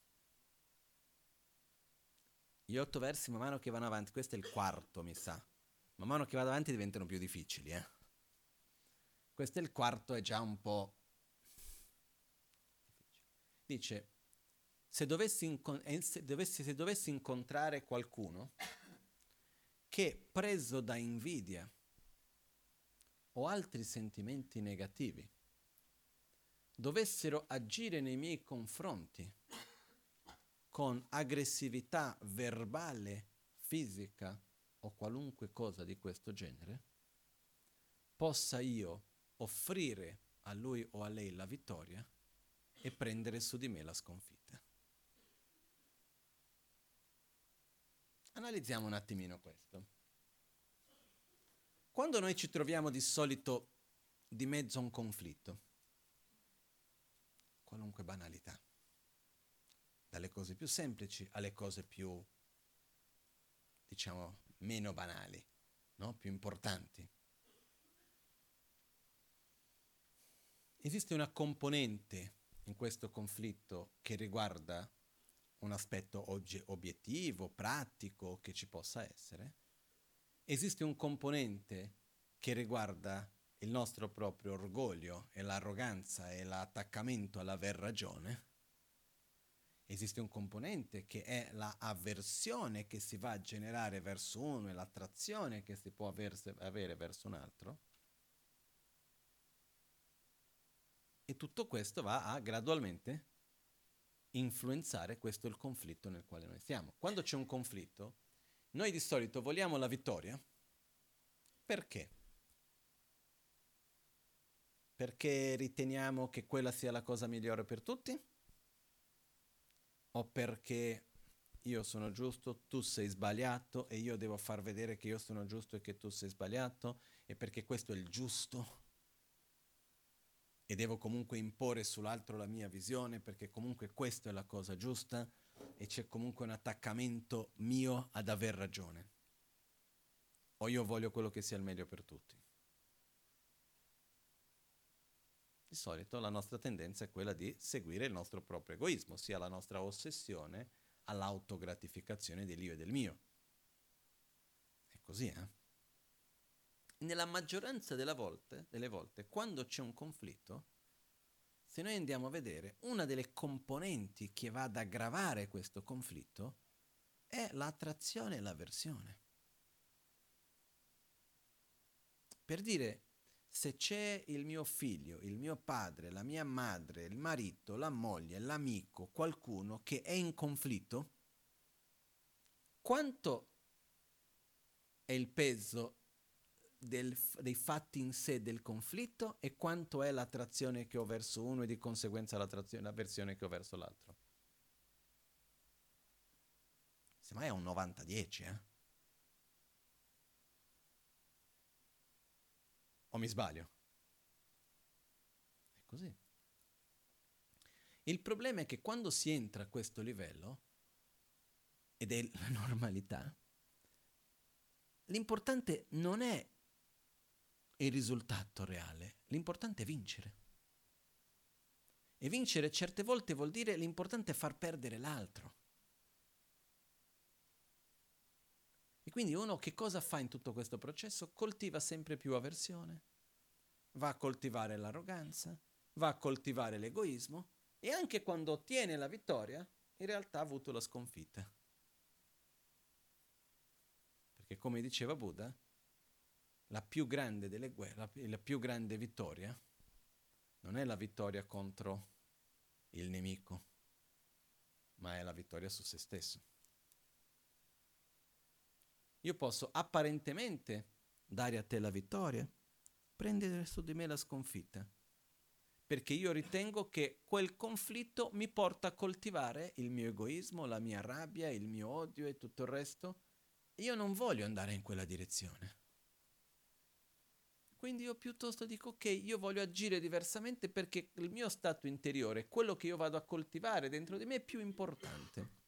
Gli otto versi man mano che vanno avanti, questo è il quarto mi sa, man mano che vado avanti diventano più difficili. Eh? Questo è il quarto, è già un po'... Dice, se dovessi, incon- eh, se, dovessi, se dovessi incontrare qualcuno che preso da invidia o altri sentimenti negativi dovessero agire nei miei confronti con aggressività verbale, fisica o qualunque cosa di questo genere, possa io offrire a lui o a lei la vittoria e prendere su di me la sconfitta. Analizziamo un attimino questo. Quando noi ci troviamo di solito di mezzo a un conflitto, qualunque banalità, dalle cose più semplici alle cose più, diciamo, meno banali, no? più importanti. Esiste una componente in questo conflitto che riguarda un aspetto ogge- obiettivo, pratico che ci possa essere. Esiste un componente che riguarda il nostro proprio orgoglio e l'arroganza e l'attaccamento all'aver ragione esiste un componente che è l'avversione che si va a generare verso uno e l'attrazione che si può averse, avere verso un altro. E tutto questo va a gradualmente influenzare questo il conflitto nel quale noi siamo. Quando c'è un conflitto, noi di solito vogliamo la vittoria. Perché? Perché riteniamo che quella sia la cosa migliore per tutti? O perché io sono giusto, tu sei sbagliato e io devo far vedere che io sono giusto e che tu sei sbagliato e perché questo è il giusto e devo comunque imporre sull'altro la mia visione perché comunque questa è la cosa giusta e c'è comunque un attaccamento mio ad aver ragione. O io voglio quello che sia il meglio per tutti. Di solito la nostra tendenza è quella di seguire il nostro proprio egoismo, ossia la nostra ossessione all'autogratificazione dell'io e del mio. È così, eh? Nella maggioranza volte, delle volte, quando c'è un conflitto, se noi andiamo a vedere, una delle componenti che va ad aggravare questo conflitto è l'attrazione e l'avversione. Per dire, se c'è il mio figlio, il mio padre, la mia madre, il marito, la moglie, l'amico, qualcuno che è in conflitto, quanto è il peso del, dei fatti in sé del conflitto e quanto è l'attrazione che ho verso uno e di conseguenza l'avversione che ho verso l'altro. Semmai è un 90-10, eh? O mi sbaglio? È così. Il problema è che quando si entra a questo livello, ed è la normalità, l'importante non è il risultato reale, l'importante è vincere. E vincere certe volte vuol dire l'importante è far perdere l'altro. E quindi uno che cosa fa in tutto questo processo? Coltiva sempre più avversione, va a coltivare l'arroganza, va a coltivare l'egoismo e anche quando ottiene la vittoria, in realtà ha avuto la sconfitta. Perché come diceva Buddha, la più grande delle guerre, la, più grande vittoria, non è la vittoria contro il nemico, ma è la vittoria su se stesso. Io posso apparentemente dare a te la vittoria, prendere su di me la sconfitta, perché io ritengo che quel conflitto mi porta a coltivare il mio egoismo, la mia rabbia, il mio odio e tutto il resto. Io non voglio andare in quella direzione. Quindi io piuttosto dico ok, io voglio agire diversamente perché il mio stato interiore, quello che io vado a coltivare dentro di me è più importante.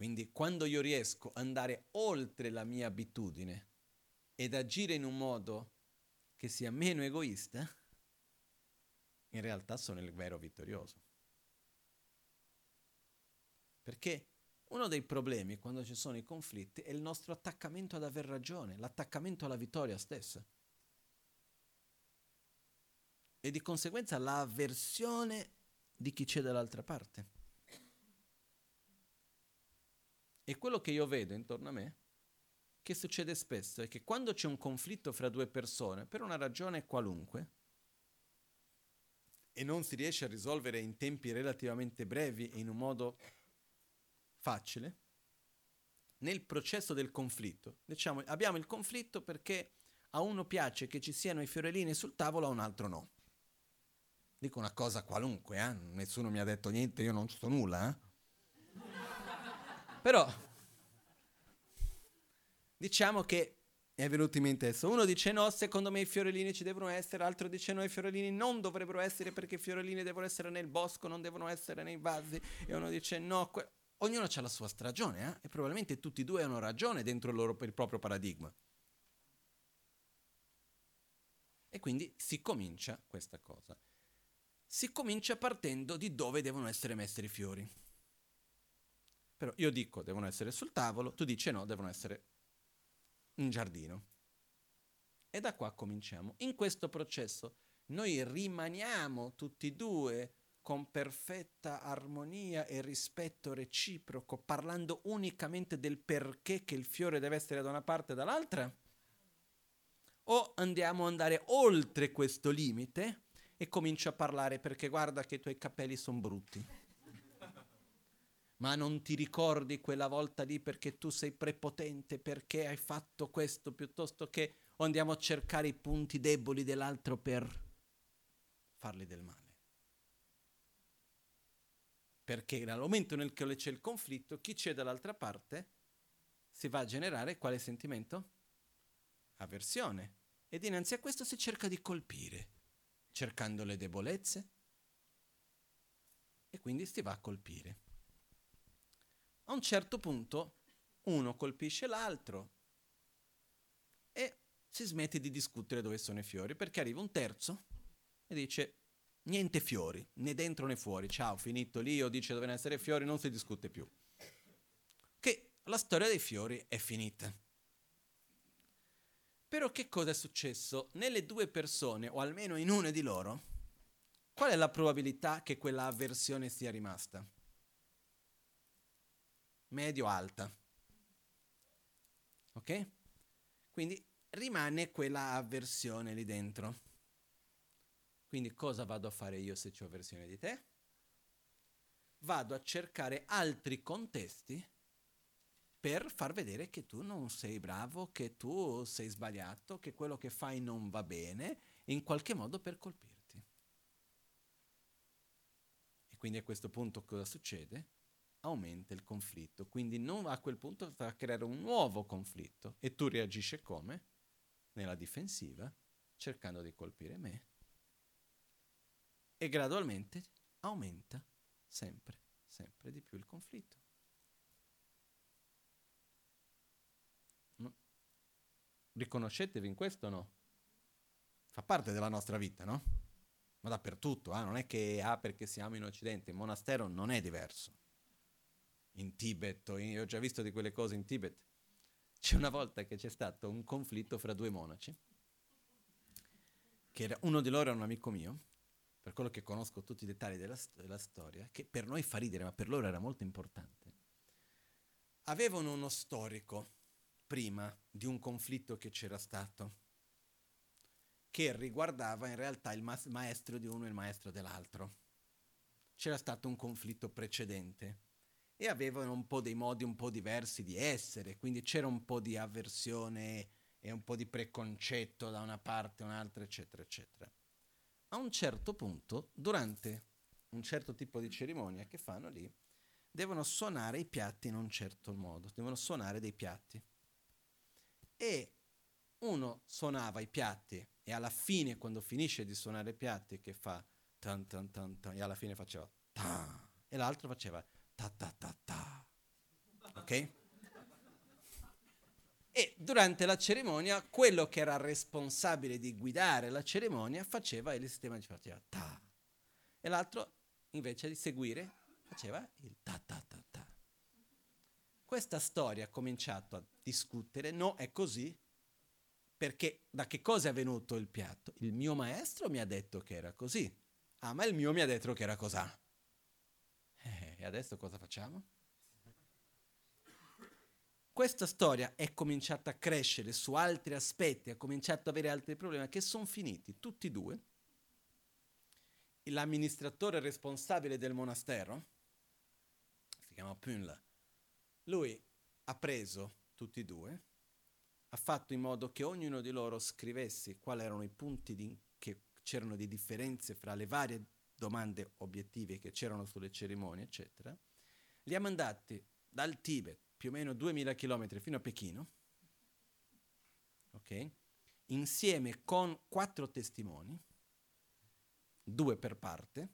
Quindi quando io riesco ad andare oltre la mia abitudine ed agire in un modo che sia meno egoista, in realtà sono il vero vittorioso. Perché uno dei problemi quando ci sono i conflitti è il nostro attaccamento ad aver ragione, l'attaccamento alla vittoria stessa. E di conseguenza l'avversione di chi c'è dall'altra parte. E quello che io vedo intorno a me, che succede spesso, è che quando c'è un conflitto fra due persone, per una ragione qualunque, e non si riesce a risolvere in tempi relativamente brevi e in un modo facile nel processo del conflitto. Diciamo, abbiamo il conflitto perché a uno piace che ci siano i fiorellini sul tavolo, a un altro no. Dico una cosa qualunque, eh? nessuno mi ha detto niente, io non so nulla. Eh? Però diciamo che è venuto in mente adesso. Uno dice no, secondo me i fiorellini ci devono essere, l'altro dice no, i fiorellini non dovrebbero essere perché i fiorellini devono essere nel bosco, non devono essere nei vasi. E uno dice no, que- ognuno ha la sua stragione eh? e probabilmente tutti e due hanno ragione dentro il, loro, il proprio paradigma. E quindi si comincia questa cosa. Si comincia partendo di dove devono essere messi i fiori. Però io dico devono essere sul tavolo, tu dici no, devono essere in giardino. E da qua cominciamo. In questo processo noi rimaniamo tutti e due con perfetta armonia e rispetto reciproco, parlando unicamente del perché che il fiore deve essere da una parte e dall'altra? O andiamo ad andare oltre questo limite e comincio a parlare perché guarda che i tuoi capelli sono brutti. Ma non ti ricordi quella volta lì perché tu sei prepotente, perché hai fatto questo piuttosto che andiamo a cercare i punti deboli dell'altro per fargli del male. Perché nel momento nel quale c'è il conflitto, chi c'è dall'altra parte si va a generare quale sentimento? Avversione. E dinanzi a questo si cerca di colpire, cercando le debolezze, e quindi si va a colpire. A un certo punto uno colpisce l'altro e si smette di discutere dove sono i fiori perché arriva un terzo e dice niente fiori, né dentro né fuori, ciao, finito lì, o dice dove essere fiori, non si discute più. Che la storia dei fiori è finita. Però che cosa è successo? Nelle due persone, o almeno in una di loro, qual è la probabilità che quella avversione sia rimasta? Medio-alta. Ok? Quindi rimane quella avversione lì dentro. Quindi cosa vado a fare io se ho avversione di te? Vado a cercare altri contesti per far vedere che tu non sei bravo, che tu sei sbagliato, che quello che fai non va bene, in qualche modo per colpirti. E quindi a questo punto cosa succede? Aumenta il conflitto, quindi non a quel punto va a creare un nuovo conflitto e tu reagisci come? Nella difensiva, cercando di colpire me. E gradualmente aumenta sempre, sempre di più il conflitto. Riconoscetevi in questo o no? Fa parte della nostra vita, no? Ma dappertutto, eh? non è che ah, perché siamo in Occidente, il monastero non è diverso. In Tibet, io ho già visto di quelle cose in Tibet. C'è una volta che c'è stato un conflitto fra due monaci, che era, uno di loro era un amico mio, per quello che conosco tutti i dettagli della, della storia, che per noi fa ridere, ma per loro era molto importante. Avevano uno storico prima di un conflitto che c'era stato, che riguardava in realtà il ma- maestro di uno e il maestro dell'altro. C'era stato un conflitto precedente e avevano un po' dei modi un po' diversi di essere, quindi c'era un po' di avversione e un po' di preconcetto da una parte o un'altra, eccetera, eccetera. A un certo punto, durante un certo tipo di cerimonia che fanno lì, devono suonare i piatti in un certo modo, devono suonare dei piatti e uno suonava i piatti e alla fine quando finisce di suonare i piatti che fa tan tan tan tan e alla fine faceva ta e l'altro faceva ta ta ta ta ok? E durante la cerimonia quello che era responsabile di guidare la cerimonia faceva il sistema di faceva ta e l'altro invece di seguire faceva il ta ta ta ta questa storia ha cominciato a discutere, no, è così, perché da che cosa è venuto il piatto? Il mio maestro mi ha detto che era così, ah, ma il mio mi ha detto che era cos'ha. E adesso cosa facciamo? Questa storia è cominciata a crescere su altri aspetti, ha cominciato ad avere altri problemi che sono finiti, tutti e due. L'amministratore responsabile del monastero, si chiama Punla, lui ha preso tutti e due, ha fatto in modo che ognuno di loro scrivesse quali erano i punti di, che c'erano di differenze fra le varie domande obiettive che c'erano sulle cerimonie, eccetera. Li ha mandati dal Tibet, più o meno 2000 km fino a Pechino, ok? Insieme con quattro testimoni, due per parte,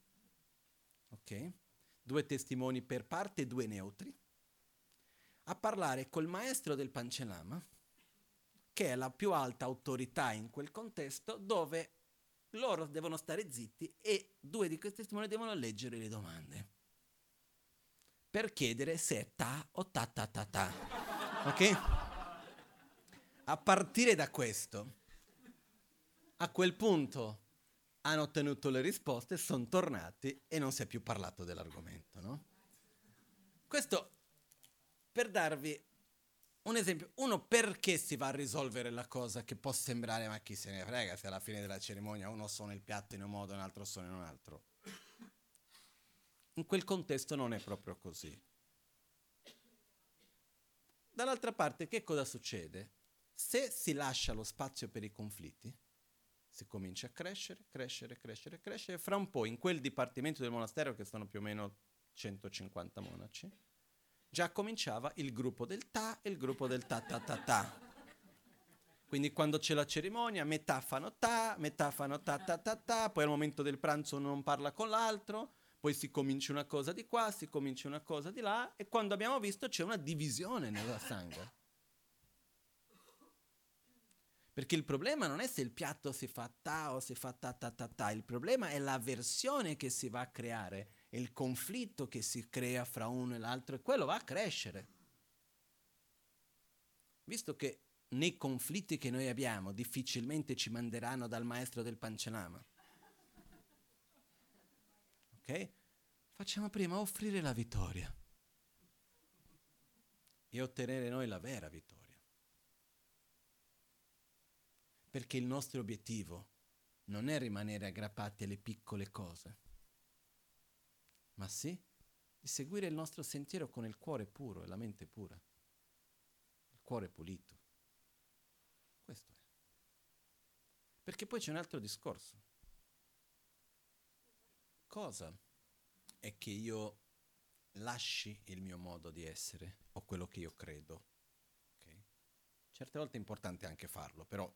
ok? Due testimoni per parte e due neutri a parlare col maestro del Panchelama, che è la più alta autorità in quel contesto, dove loro devono stare zitti e due di questi testimoni devono leggere le domande per chiedere se è ta o ta ta ta ta. Ok? A partire da questo, a quel punto hanno ottenuto le risposte, sono tornati e non si è più parlato dell'argomento, no? Questo per darvi un esempio, uno perché si va a risolvere la cosa che può sembrare ma chi se ne frega se alla fine della cerimonia uno suona il piatto in un modo e un altro suona in un altro. In quel contesto non è proprio così. Dall'altra parte che cosa succede? Se si lascia lo spazio per i conflitti, si comincia a crescere, crescere, crescere, crescere. Fra un po' in quel dipartimento del monastero, che sono più o meno 150 monaci, già cominciava il gruppo del ta e il gruppo del ta ta ta ta. Quindi quando c'è la cerimonia, metà fanno ta, metà fanno ta ta ta ta, poi al momento del pranzo uno non parla con l'altro, poi si comincia una cosa di qua, si comincia una cosa di là, e quando abbiamo visto c'è una divisione nella sangue. Perché il problema non è se il piatto si fa ta o si fa ta ta ta ta, il problema è l'avversione che si va a creare, il conflitto che si crea fra uno e l'altro e quello va a crescere. Visto che nei conflitti che noi abbiamo difficilmente ci manderanno dal maestro del Panchanama. Ok? Facciamo prima offrire la vittoria e ottenere noi la vera vittoria. Perché il nostro obiettivo non è rimanere aggrappati alle piccole cose, ma sì di seguire il nostro sentiero con il cuore puro e la mente pura, il cuore pulito. Questo è. Perché poi c'è un altro discorso. Cosa è che io lasci il mio modo di essere o quello che io credo? Certe volte è importante anche farlo, però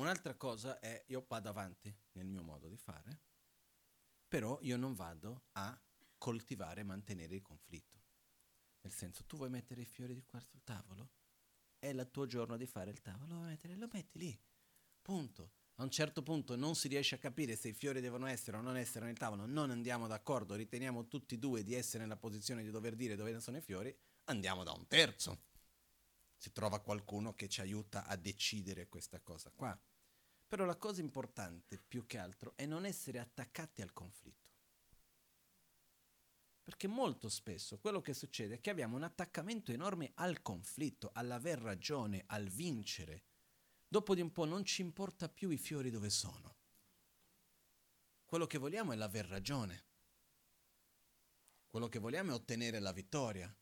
Un'altra cosa è io vado avanti nel mio modo di fare, però io non vado a coltivare e mantenere il conflitto. Nel senso, tu vuoi mettere i fiori di qua sul tavolo? È il tuo giorno di fare il tavolo, lo, mettere, lo metti lì. Punto. A un certo punto non si riesce a capire se i fiori devono essere o non essere nel tavolo, non andiamo d'accordo, riteniamo tutti e due di essere nella posizione di dover dire dove sono i fiori, andiamo da un terzo. Si trova qualcuno che ci aiuta a decidere questa cosa qua. Però la cosa importante, più che altro, è non essere attaccati al conflitto. Perché molto spesso quello che succede è che abbiamo un attaccamento enorme al conflitto, all'aver ragione, al vincere. Dopo di un po' non ci importa più i fiori dove sono. Quello che vogliamo è l'aver ragione. Quello che vogliamo è ottenere la vittoria.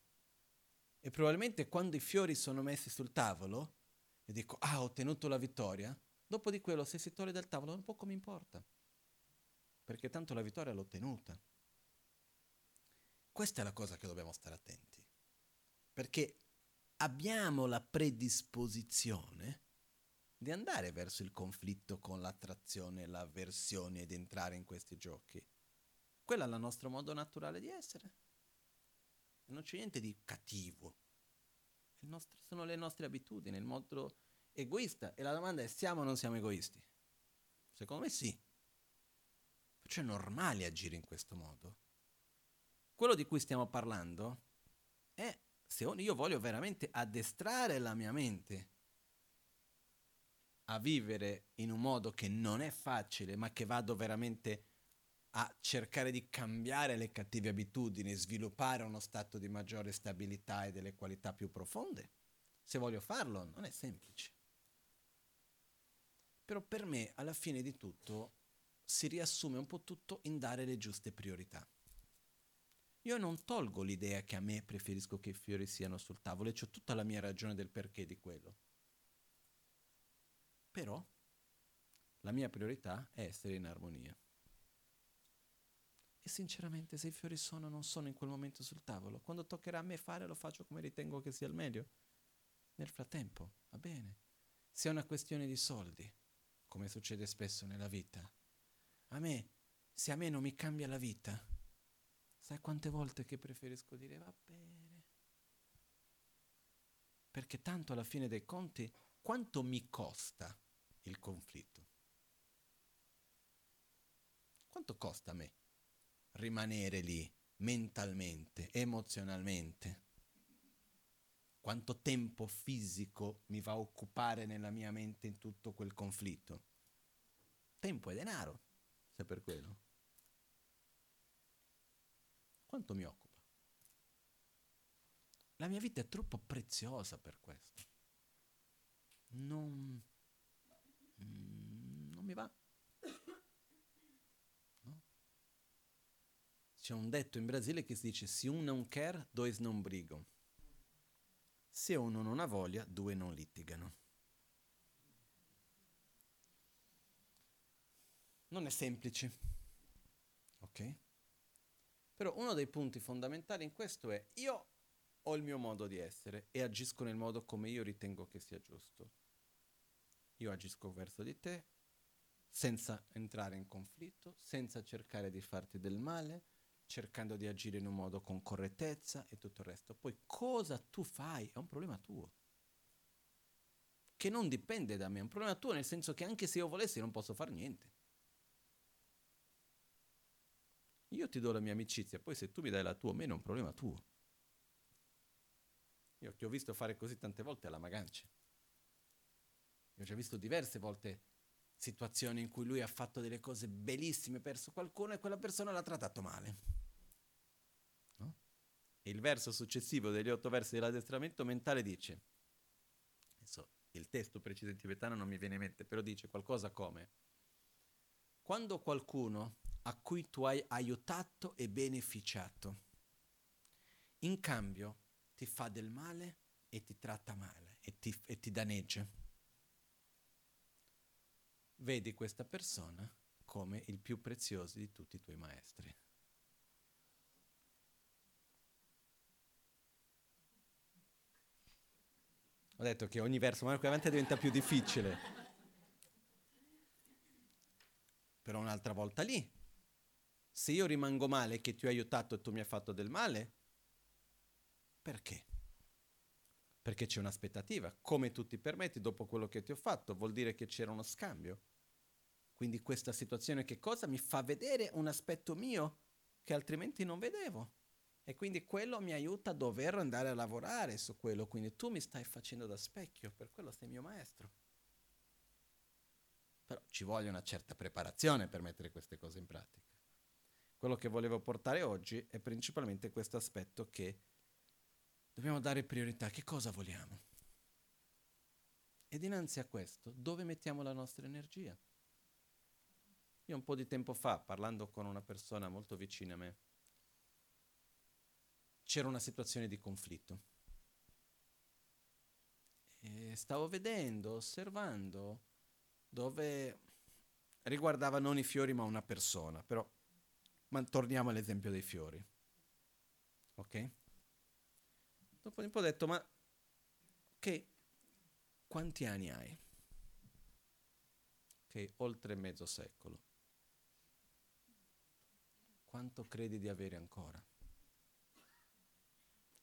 E probabilmente quando i fiori sono messi sul tavolo e dico, ah, ho ottenuto la vittoria, Dopo quello, se si toglie dal tavolo, un po' mi importa, perché tanto la vittoria l'ho ottenuta. Questa è la cosa che dobbiamo stare attenti, perché abbiamo la predisposizione di andare verso il conflitto con l'attrazione, l'avversione ed entrare in questi giochi. Quello è il nostro modo naturale di essere. Non c'è niente di cattivo. Nostro, sono le nostre abitudini, il modo egoista. E la domanda è, siamo o non siamo egoisti? Secondo me sì. Perciò è normale agire in questo modo. Quello di cui stiamo parlando è se io voglio veramente addestrare la mia mente a vivere in un modo che non è facile, ma che vado veramente a cercare di cambiare le cattive abitudini, sviluppare uno stato di maggiore stabilità e delle qualità più profonde. Se voglio farlo, non è semplice. Però per me, alla fine di tutto, si riassume un po' tutto in dare le giuste priorità. Io non tolgo l'idea che a me preferisco che i fiori siano sul tavolo e ho tutta la mia ragione del perché di quello. Però la mia priorità è essere in armonia. E sinceramente se i fiori sono o non sono in quel momento sul tavolo, quando toccherà a me fare lo faccio come ritengo che sia il meglio. Nel frattempo, va bene. Se è una questione di soldi, come succede spesso nella vita. A me, se a me non mi cambia la vita, sai quante volte che preferisco dire va bene? Perché tanto alla fine dei conti, quanto mi costa il conflitto? Quanto costa a me rimanere lì mentalmente, emozionalmente? Quanto tempo fisico mi va a occupare nella mia mente in tutto quel conflitto. Tempo e denaro, se per quello. Quanto mi occupa? La mia vita è troppo preziosa per questo. Non, mm, non mi va. No? C'è un detto in Brasile che si dice: Se un non quer, dois non brigam Se uno non ha voglia, due non litigano. Non è semplice, ok? Però uno dei punti fondamentali in questo è io ho il mio modo di essere e agisco nel modo come io ritengo che sia giusto. Io agisco verso di te senza entrare in conflitto, senza cercare di farti del male, cercando di agire in un modo con correttezza e tutto il resto. Poi cosa tu fai è un problema tuo, che non dipende da me, è un problema tuo nel senso che anche se io volessi non posso fare niente. Io ti do la mia amicizia, poi se tu mi dai la tua, a me è un problema tuo. Io ti ho visto fare così tante volte alla Magancia. Io ho già visto diverse volte situazioni in cui lui ha fatto delle cose bellissime, perso qualcuno e quella persona l'ha trattato male. No? Il verso successivo degli otto versi dell'addestramento mentale dice, adesso il testo preciso in tibetano non mi viene in mente, però dice qualcosa come, quando qualcuno a cui tu hai aiutato e beneficiato, in cambio ti fa del male e ti tratta male e ti, e ti danneggia. Vedi questa persona come il più prezioso di tutti i tuoi maestri. Ho detto che ogni verso ma qui avanti diventa più difficile. Però un'altra volta lì. Se io rimango male che ti ho aiutato e tu mi hai fatto del male, perché? Perché c'è un'aspettativa. Come tu ti permetti dopo quello che ti ho fatto, vuol dire che c'era uno scambio. Quindi questa situazione che cosa? Mi fa vedere un aspetto mio che altrimenti non vedevo. E quindi quello mi aiuta a dover andare a lavorare su quello. Quindi tu mi stai facendo da specchio, per quello sei mio maestro. Però ci vuole una certa preparazione per mettere queste cose in pratica. Quello che volevo portare oggi è principalmente questo aspetto che Dobbiamo dare priorità. Che cosa vogliamo? E dinanzi a questo, dove mettiamo la nostra energia? Io un po' di tempo fa, parlando con una persona molto vicina a me, c'era una situazione di conflitto. E stavo vedendo, osservando, dove riguardava non i fiori ma una persona, però ma torniamo all'esempio dei fiori. Ok? Dopo un po' ho detto, ma che quanti anni hai? Ok, oltre mezzo secolo. Quanto credi di avere ancora?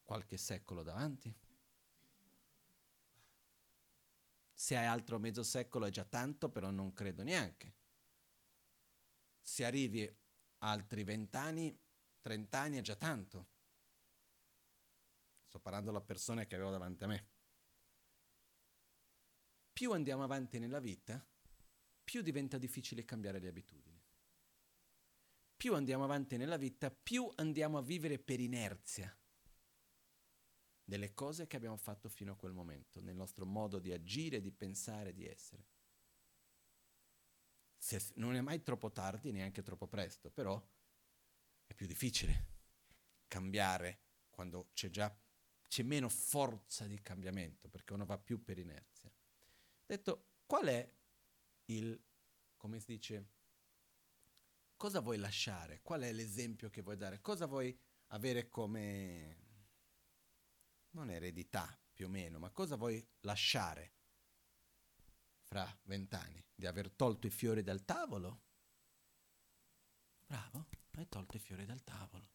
Qualche secolo davanti? Se hai altro mezzo secolo è già tanto, però non credo neanche. Se arrivi altri vent'anni, trent'anni è già tanto sto parlando della persona che avevo davanti a me. Più andiamo avanti nella vita, più diventa difficile cambiare le abitudini. Più andiamo avanti nella vita, più andiamo a vivere per inerzia delle cose che abbiamo fatto fino a quel momento, nel nostro modo di agire, di pensare, di essere. Se non è mai troppo tardi, neanche troppo presto, però è più difficile cambiare quando c'è già c'è meno forza di cambiamento perché uno va più per inerzia. Detto, qual è il, come si dice, cosa vuoi lasciare? Qual è l'esempio che vuoi dare? Cosa vuoi avere come, non eredità più o meno, ma cosa vuoi lasciare fra vent'anni? Di aver tolto i fiori dal tavolo? Bravo, hai tolto i fiori dal tavolo.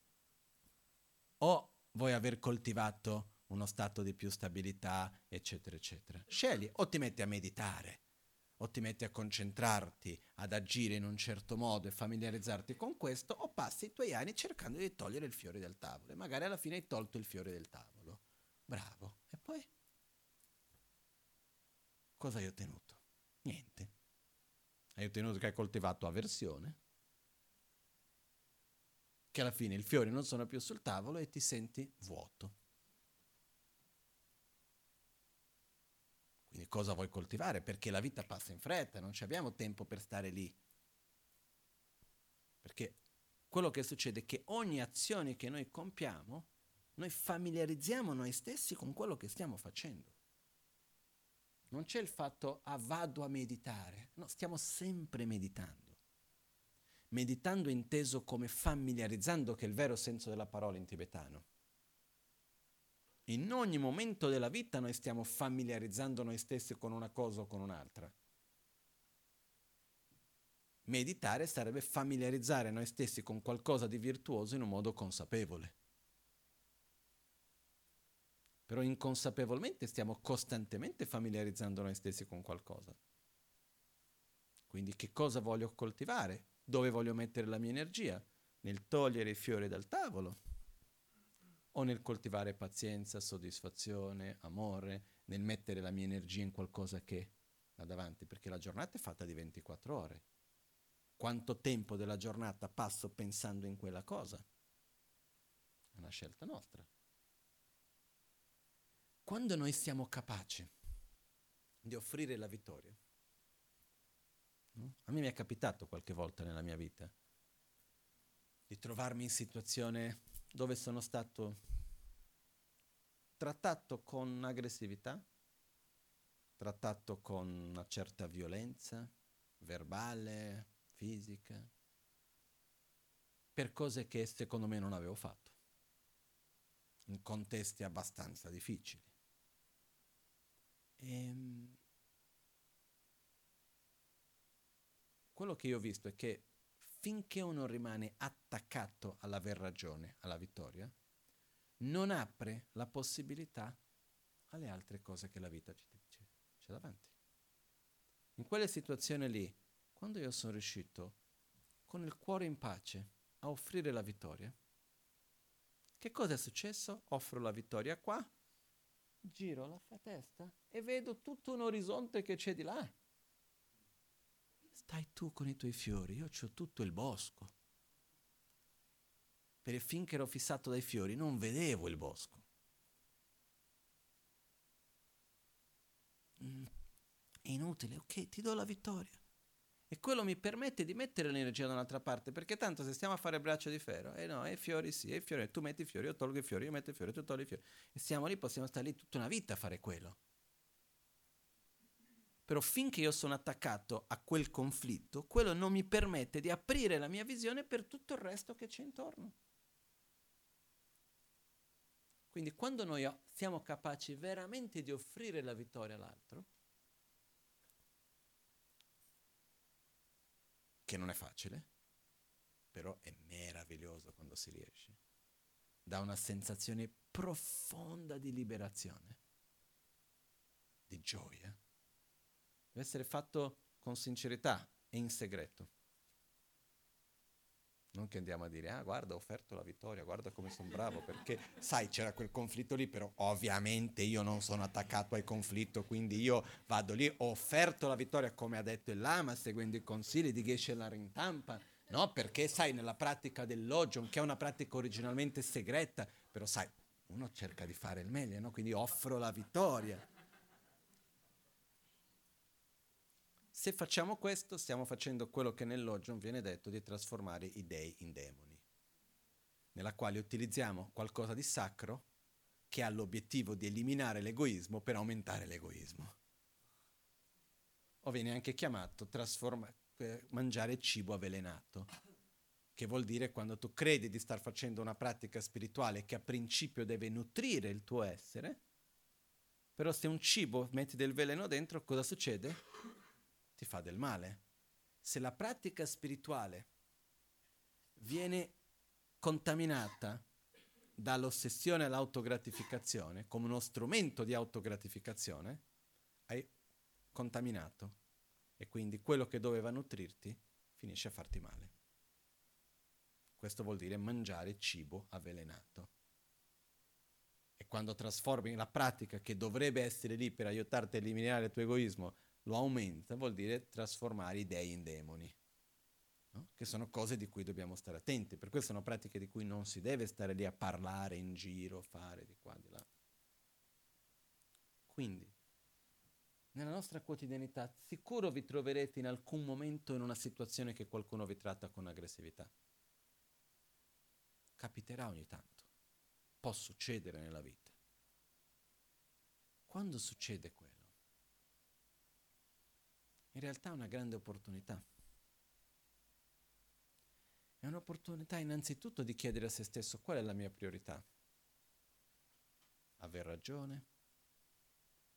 O vuoi aver coltivato uno stato di più stabilità, eccetera, eccetera. Scegli o ti metti a meditare, o ti metti a concentrarti, ad agire in un certo modo e familiarizzarti con questo, o passi i tuoi anni cercando di togliere il fiore del tavolo e magari alla fine hai tolto il fiore del tavolo. Bravo. E poi? Cosa hai ottenuto? Niente. Hai ottenuto che hai coltivato avversione, che alla fine i fiori non sono più sul tavolo e ti senti vuoto. Quindi cosa vuoi coltivare? Perché la vita passa in fretta, non abbiamo tempo per stare lì. Perché quello che succede è che ogni azione che noi compiamo Noi familiarizziamo noi stessi con quello che stiamo facendo. Non c'è il fatto, ah, vado a meditare. No, stiamo sempre meditando. Meditando inteso come familiarizzando, che è il vero senso della parola in tibetano. In ogni momento della vita noi stiamo familiarizzando noi stessi con una cosa o con un'altra. Meditare sarebbe familiarizzare noi stessi con qualcosa di virtuoso in un modo consapevole. Però inconsapevolmente stiamo costantemente familiarizzando noi stessi con qualcosa. Quindi che cosa voglio coltivare? Dove voglio mettere la mia energia? Nel togliere i fiori dal tavolo? O nel coltivare pazienza, soddisfazione, amore, nel mettere la mia energia in qualcosa che ha davanti? Perché la giornata è fatta di 24 ore quanto tempo della giornata passo pensando in quella cosa. È una scelta nostra. Quando noi siamo capaci di offrire la vittoria, no? a me mi è capitato qualche volta nella mia vita di trovarmi in situazione dove sono stato trattato con aggressività, trattato con una certa violenza verbale, fisica, per cose che secondo me non avevo fatto, in contesti abbastanza difficili. E, ehm, quello che io ho visto è che finché uno rimane attaccato all'aver ragione, alla vittoria, non apre la possibilità alle altre cose che la vita ci dice c'è davanti. In quelle situazioni lì quando io sono riuscito con il cuore in pace a offrire la vittoria, che cosa è successo? Offro la vittoria qua, giro la testa e vedo tutto un orizzonte che c'è di là. Stai tu con i tuoi fiori, io ho tutto il bosco. Perché finché ero fissato dai fiori non vedevo il bosco. Mm, è inutile, ok, ti do la vittoria. E quello mi permette di mettere l'energia da un'altra parte, perché tanto se stiamo a fare braccio di ferro, eh no, e fiori sì, e fiori, tu metti i fiori, io tolgo i fiori, io metto i fiori, tu togli i fiori. E siamo lì, possiamo stare lì tutta una vita a fare quello. Però finché io sono attaccato a quel conflitto, quello non mi permette di aprire la mia visione per tutto il resto che c'è intorno. Quindi quando noi siamo capaci veramente di offrire la vittoria all'altro, che non è facile, però è meraviglioso quando si riesce. Dà una sensazione profonda di liberazione, di gioia. Deve essere fatto con sincerità e in segreto. Non che andiamo a dire, ah guarda ho offerto la vittoria, guarda come sono bravo, perché sai c'era quel conflitto lì, però ovviamente io non sono attaccato al conflitto, quindi io vado lì, ho offerto la vittoria come ha detto il Lama, seguendo i consigli di Geshe Larintampa, no? Perché sai nella pratica del Logion, che è una pratica originalmente segreta, però sai, uno cerca di fare il meglio, no? Quindi offro la vittoria. Se facciamo questo, stiamo facendo quello che nel Logion viene detto di trasformare i dei in demoni, nella quale utilizziamo qualcosa di sacro che ha l'obiettivo di eliminare l'egoismo per aumentare l'egoismo. O viene anche chiamato trasforma- eh, mangiare cibo avvelenato, che vuol dire quando tu credi di star facendo una pratica spirituale che a principio deve nutrire il tuo essere, però se un cibo metti del veleno dentro, cosa succede? Ti fa del male. Se la pratica spirituale viene contaminata dall'ossessione all'autogratificazione come uno strumento di autogratificazione, hai contaminato e quindi quello che doveva nutrirti finisce a farti male. Questo vuol dire mangiare cibo avvelenato. E quando trasformi la pratica che dovrebbe essere lì per aiutarti a eliminare il tuo egoismo lo aumenta, vuol dire trasformare i dei in demoni, no? che sono cose di cui dobbiamo stare attenti. Per questo sono pratiche di cui non si deve stare lì a parlare in giro, fare di qua, di là. Quindi, nella nostra quotidianità, sicuro vi troverete in alcun momento in una situazione che qualcuno vi tratta con aggressività. Capiterà ogni tanto. può succedere nella vita. Quando succede quello? In realtà è una grande opportunità. È un'opportunità innanzitutto di chiedere a se stesso qual è la mia priorità. Aver ragione,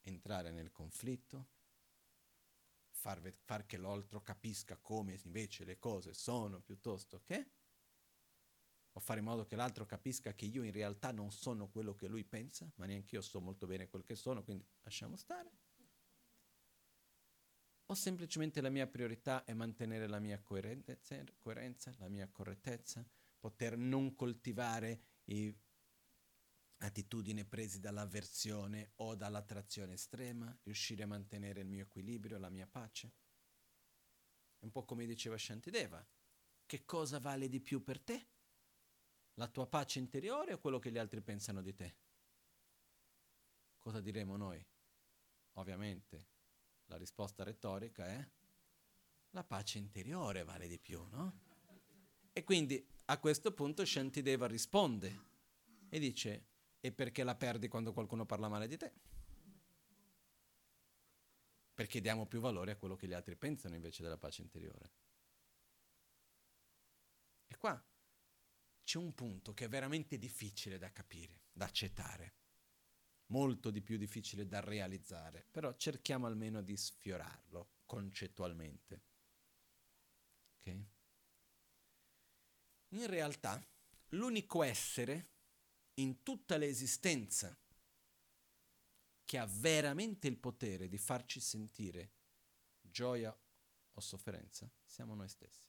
entrare nel conflitto, far, far che l'altro capisca come invece le cose sono piuttosto che, o fare in modo che l'altro capisca che io in realtà non sono quello che lui pensa, ma neanche io so molto bene quel che sono, quindi lasciamo stare. O semplicemente la mia priorità è mantenere la mia coerenza, la mia correttezza, poter non coltivare attitudini prese dall'avversione o dall'attrazione estrema, riuscire a mantenere il mio equilibrio, la mia pace. È un po' come diceva Shantideva, che cosa vale di più per te? La tua pace interiore o quello che gli altri pensano di te? Cosa diremo noi? Ovviamente la risposta retorica è la pace interiore vale di più, no? E quindi a questo punto Shantideva risponde e dice e perché la perdi quando qualcuno parla male di te? Perché diamo più valore a quello che gli altri pensano invece della pace interiore. E qua c'è un punto che è veramente difficile da capire, da accettare, molto di più difficile da realizzare, però cerchiamo almeno di sfiorarlo concettualmente. Okay? In realtà, l'unico essere in tutta l'esistenza che ha veramente il potere di farci sentire gioia o sofferenza, siamo noi stessi.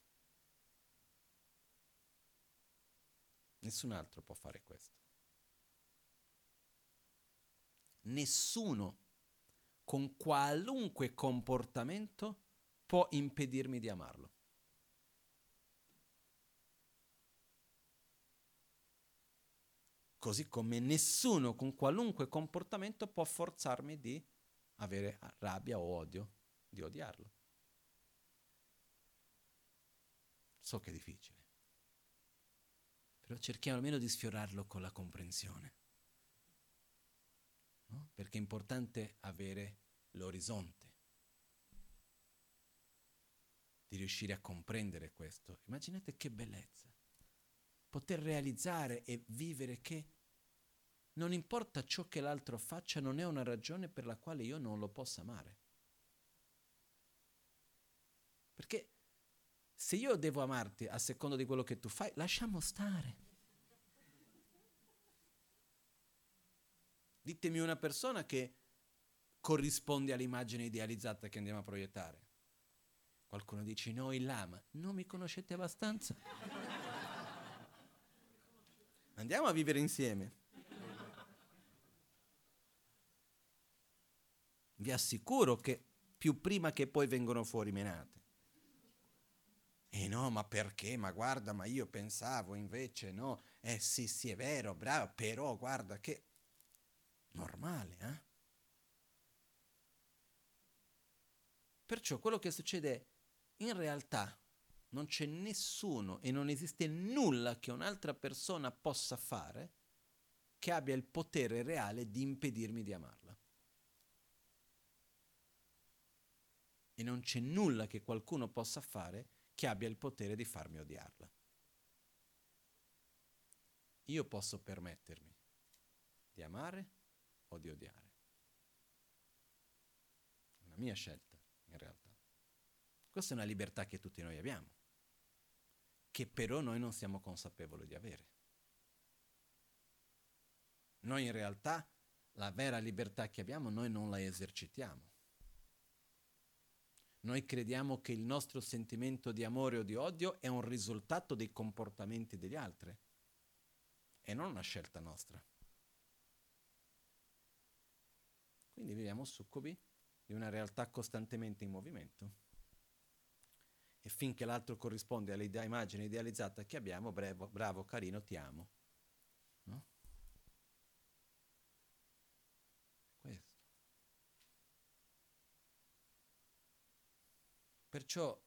Nessun altro può fare questo. Nessuno con qualunque comportamento può impedirmi di amarlo. così come nessuno con qualunque comportamento può forzarmi di avere rabbia o odio, di odiarlo. So che è difficile, però cerchiamo almeno di sfiorarlo con la comprensione, no? perché è importante avere l'orizzonte, di riuscire a comprendere questo. Immaginate che bellezza poter realizzare e vivere che non importa ciò che l'altro faccia, non è una ragione per la quale io non lo possa amare. Perché se io devo amarti a seconda di quello che tu fai, lasciamo stare. Ditemi una persona che corrisponde all'immagine idealizzata che andiamo a proiettare. Qualcuno dice no, il lama. Non mi conoscete abbastanza? Andiamo a vivere insieme. Vi assicuro che più prima che poi vengono fuori menate. E no, ma perché? Ma guarda, ma io pensavo invece no. Eh sì, sì, è vero, bravo, però guarda che... Normale, eh? Perciò quello che succede in realtà non c'è nessuno e non esiste nulla che un'altra persona possa fare che abbia il potere reale di impedirmi di amarla. E non c'è nulla che qualcuno possa fare che abbia il potere di farmi odiarla. Io posso permettermi di amare o di odiare. Una mia scelta, in realtà. Questa è una libertà che tutti noi abbiamo che però noi non siamo consapevoli di avere. Noi in realtà la vera libertà che abbiamo noi non la esercitiamo. Noi crediamo che il nostro sentimento di amore o di odio è un risultato dei comportamenti degli altri e non una scelta nostra. Quindi viviamo succubi di una realtà costantemente in movimento e finché l'altro corrisponde all'immagine idealizzata che abbiamo, bravo, bravo carino, ti amo. No? Questo. Perciò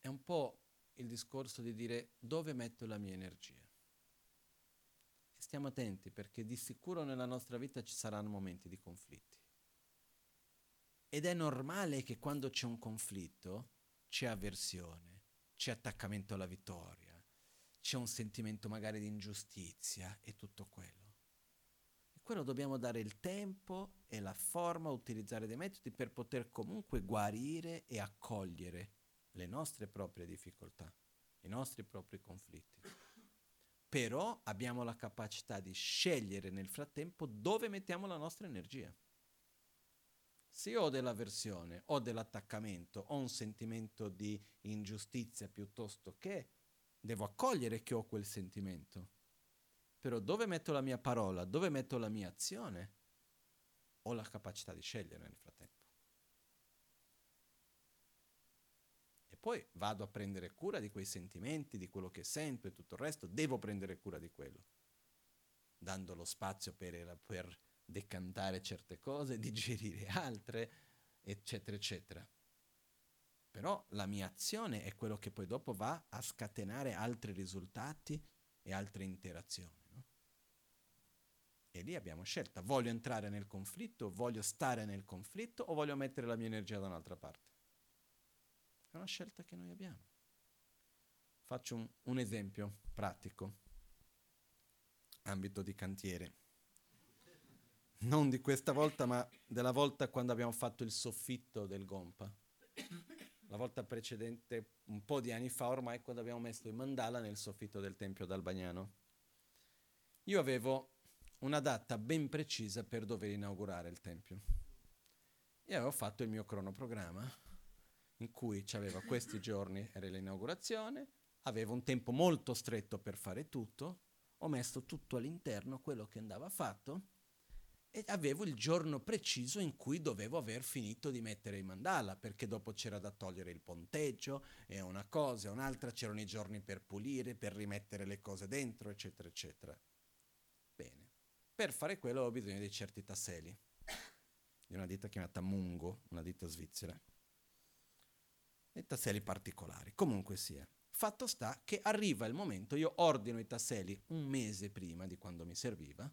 è un po' il discorso di dire dove metto la mia energia. E Stiamo attenti perché di sicuro nella nostra vita ci saranno momenti di conflitti. Ed è normale che quando c'è un conflitto c'è avversione, c'è attaccamento alla vittoria, c'è un sentimento magari di ingiustizia e tutto quello. E quello dobbiamo dare il tempo e la forma, utilizzare dei metodi per poter comunque guarire e accogliere le nostre proprie difficoltà, i nostri propri conflitti. Però abbiamo la capacità di scegliere nel frattempo dove mettiamo la nostra energia. Se io ho dell'avversione, ho dell'attaccamento, ho un sentimento di ingiustizia piuttosto che, devo accogliere che ho quel sentimento. Però dove metto la mia parola, dove metto la mia azione, ho la capacità di scegliere nel frattempo. E poi vado a prendere cura di quei sentimenti, di quello che sento e tutto il resto, devo prendere cura di quello, dando lo spazio per, per decantare certe cose, [LAUGHS] digerire altre, eccetera, eccetera. Però la mia azione è quello che poi dopo va a scatenare altri risultati e altre interazioni. No? E lì abbiamo scelta, voglio entrare nel conflitto, voglio stare nel conflitto o voglio mettere la mia energia da un'altra parte. È una scelta che noi abbiamo. Faccio un, un esempio pratico, ambito di cantiere non di questa volta, ma della volta quando abbiamo fatto il soffitto del Gompa. La volta precedente, un po' di anni fa ormai, quando abbiamo messo il mandala nel soffitto del Tempio d'Albagnano. Io avevo una data ben precisa per dover inaugurare il Tempio. E avevo fatto il mio cronoprogramma, in cui c'aveva questi giorni, era l'inaugurazione, avevo un tempo molto stretto per fare tutto, ho messo tutto all'interno, quello che andava fatto, e avevo il giorno preciso in cui dovevo aver finito di mettere i mandala, perché dopo c'era da togliere il ponteggio e una cosa e un'altra, c'erano i giorni per pulire, per rimettere le cose dentro, eccetera, eccetera. Bene. Per fare quello ho bisogno di certi tasselli, di una ditta chiamata Mungo, una ditta svizzera. E tasselli particolari, comunque sia. Fatto sta che arriva il momento, io ordino i tasselli un mese prima di quando mi serviva,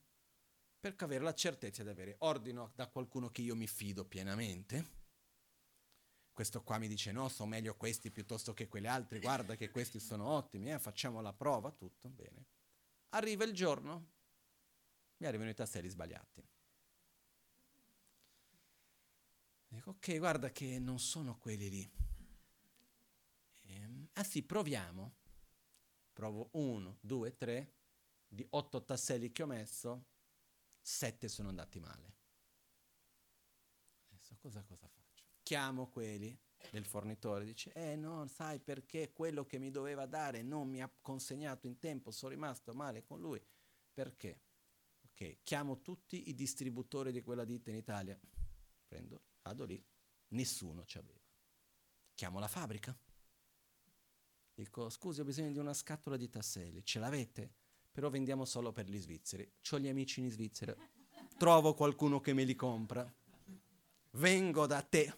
per avere la certezza di avere ordino da qualcuno che io mi fido pienamente. Questo qua mi dice no, sono meglio questi piuttosto che quelli altri, guarda che questi sono ottimi, eh, facciamo la prova, tutto, bene. Arriva il giorno, mi arrivano i tasselli sbagliati. Dico, ok, guarda che non sono quelli lì. Ehm, ah sì, proviamo. Provo uno, due, tre, di otto tasselli che ho messo, sette sono andati male. Adesso cosa, cosa faccio? Chiamo quelli del fornitore, dice, eh no, sai perché quello che mi doveva dare non mi ha consegnato in tempo, sono rimasto male con lui. Perché? Ok, chiamo tutti i distributori di quella ditta in Italia, prendo, vado lì, nessuno ci aveva. Chiamo la fabbrica. Dico, scusi, ho bisogno di una scatola di tasselli, ce l'avete? Però vendiamo solo per gli svizzeri. Ho gli amici in Svizzera, trovo qualcuno che me li compra, vengo da te.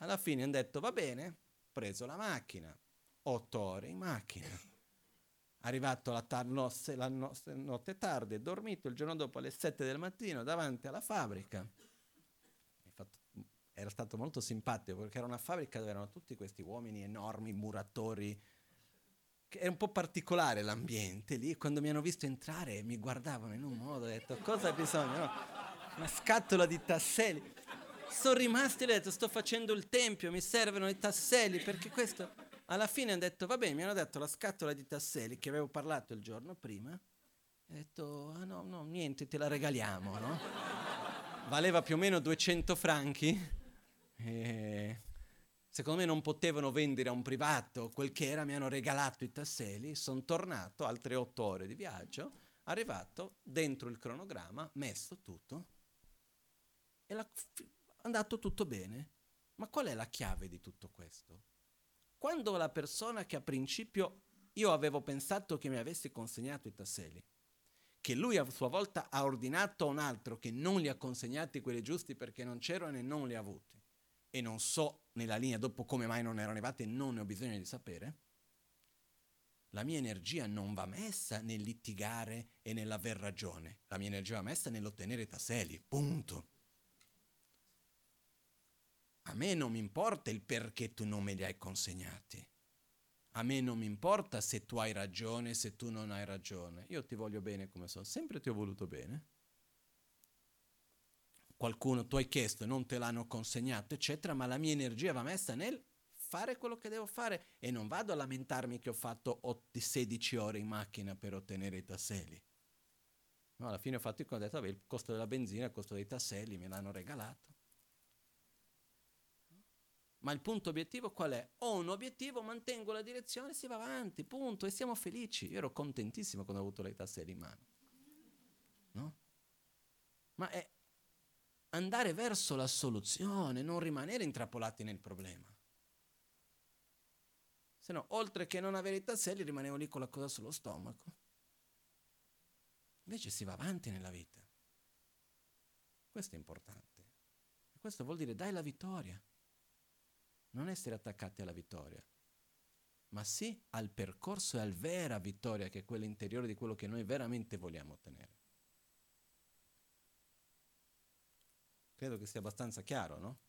Alla fine hanno detto, va bene, preso la macchina, otto ore in macchina. Arrivato la, tar- notte, la no- notte tardi, dormito il giorno dopo alle sette del mattino davanti alla fabbrica. Era stato molto simpatico perché era una fabbrica dove erano tutti questi uomini enormi, muratori, è un po' particolare l'ambiente lì, quando mi hanno visto entrare mi guardavano in un modo, ho detto cosa hai bisogno? No? Una scatola di tasselli. Sono rimasti e ho detto sto facendo il tempio, mi servono i tasselli perché questo... Alla fine hanno detto va bene, mi hanno dato la scatola di tasselli che avevo parlato il giorno prima. Ho detto ah no, no, niente, te la regaliamo, no? Valeva più o meno 200 franchi. E secondo me non potevano vendere a un privato quel che era, mi hanno regalato i tasselli, sono tornato, altre otto ore di viaggio, arrivato dentro il cronogramma, messo tutto, e è andato tutto bene. Ma qual è la chiave di tutto questo? Quando la persona che a principio io avevo pensato che mi avesse consegnato i tasselli, che lui a sua volta ha ordinato a un altro che non li ha consegnati quelli giusti perché non c'erano e non li ha avuti, e non so nella linea dopo come mai non erano arrivate, non ne ho bisogno di sapere, la mia energia non va messa nel litigare e nell'aver ragione, la mia energia va messa nell'ottenere i tasselli, punto. A me non mi importa il perché tu non me li hai consegnati. A me non mi importa se tu hai ragione, se tu non hai ragione. Io ti voglio bene come sono, sempre ti ho voluto bene. Qualcuno tu hai chiesto e non te l'hanno consegnato, eccetera, ma la mia energia va messa nel fare quello che devo fare e non vado a lamentarmi che ho fatto 16 ore in macchina per ottenere i tasselli. No, alla fine ho fatto il ho detto, vabbè, il costo della benzina, il costo dei tasselli, me l'hanno regalato. Ma il punto obiettivo qual è? Ho un obiettivo, mantengo la direzione, si va avanti, punto, e siamo felici. Io ero contentissimo quando ho avuto le tastiere in mano. No? Ma è andare verso la soluzione, non rimanere intrappolati nel problema. Se no, oltre che non avere i tasselli, rimanevo lì con la cosa sullo stomaco. Invece si va avanti nella vita. Questo è importante. Questo vuol dire dai la vittoria non essere attaccati alla vittoria, ma sì al percorso e alla vera vittoria che è quella interiore di quello che noi veramente vogliamo ottenere. Credo che sia abbastanza chiaro, no?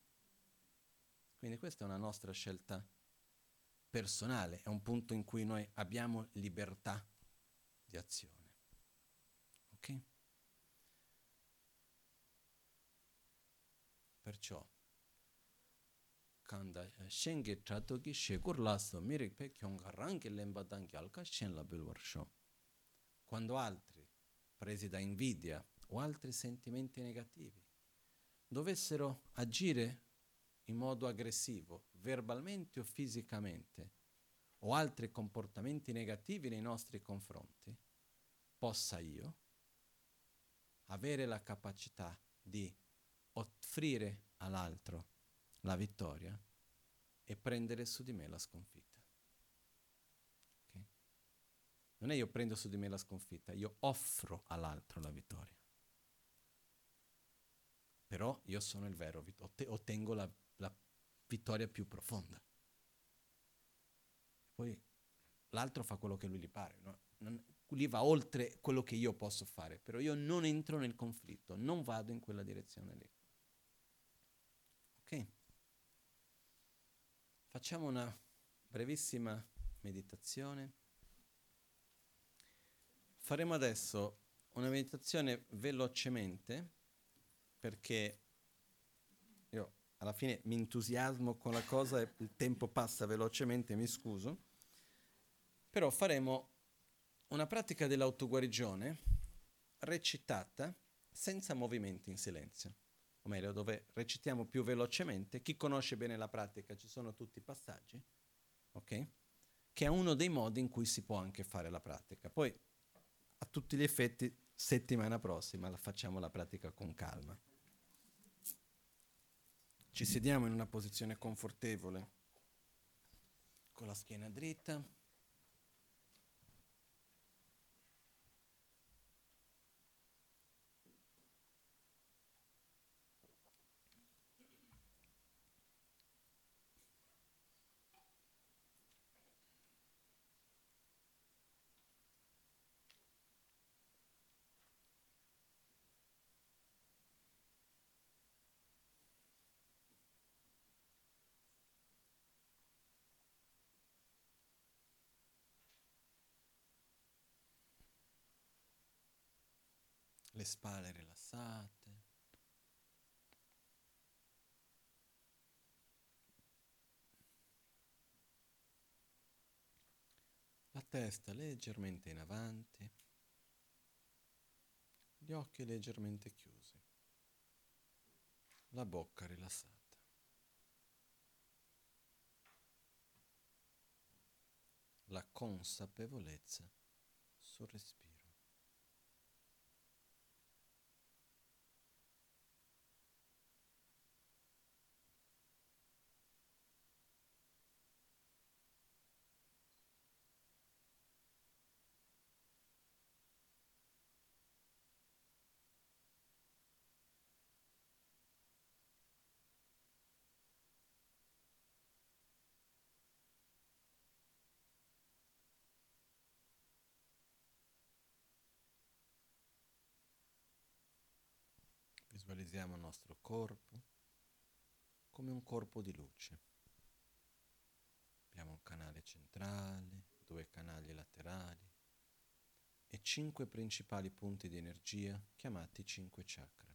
Quindi questa è una nostra scelta personale, è un punto in cui noi abbiamo libertà di azione. Ok? Perciò kanda shenge chato ki shekur laso mirik pe kyonga rangi lemba dangi alka shen la bilwarsho. Quando altri, presi da invidia o altri sentimenti negativi, dovessero agire in modo aggressivo, verbalmente o fisicamente, o altri comportamenti negativi nei nostri confronti, possa io avere la capacità di offrire all'altro la vittoria e prendere su di me la sconfitta. Okay? Non è io prendo su di me la sconfitta, io offro all'altro la vittoria. Però io sono il vero, ott- ottengo la, la vittoria più profonda. Poi l'altro fa quello che lui gli pare, no? non, lui va oltre quello che io posso fare, però io non entro nel conflitto, non vado in quella direzione lì. Ok? Facciamo una brevissima meditazione. Faremo adesso una meditazione velocemente perché io alla fine mi entusiasmo con la cosa e il tempo passa velocemente, mi scuso. Però faremo una pratica dell'autoguarigione recitata senza movimenti in silenzio o meglio dove recitiamo più velocemente, chi conosce bene la pratica ci sono tutti i passaggi, ok? Che è uno dei modi in cui si può anche fare la pratica. Poi a tutti gli effetti settimana prossima la facciamo la pratica con calma. Ci sediamo in una posizione confortevole, con la schiena dritta. Le spalle rilassate. La testa leggermente in avanti, gli occhi leggermente chiusi, la bocca rilassata. La consapevolezza sul respiro. Visualizziamo il nostro corpo come un corpo di luce. Abbiamo un canale centrale, due canali laterali e cinque principali punti di energia chiamati cinque chakra.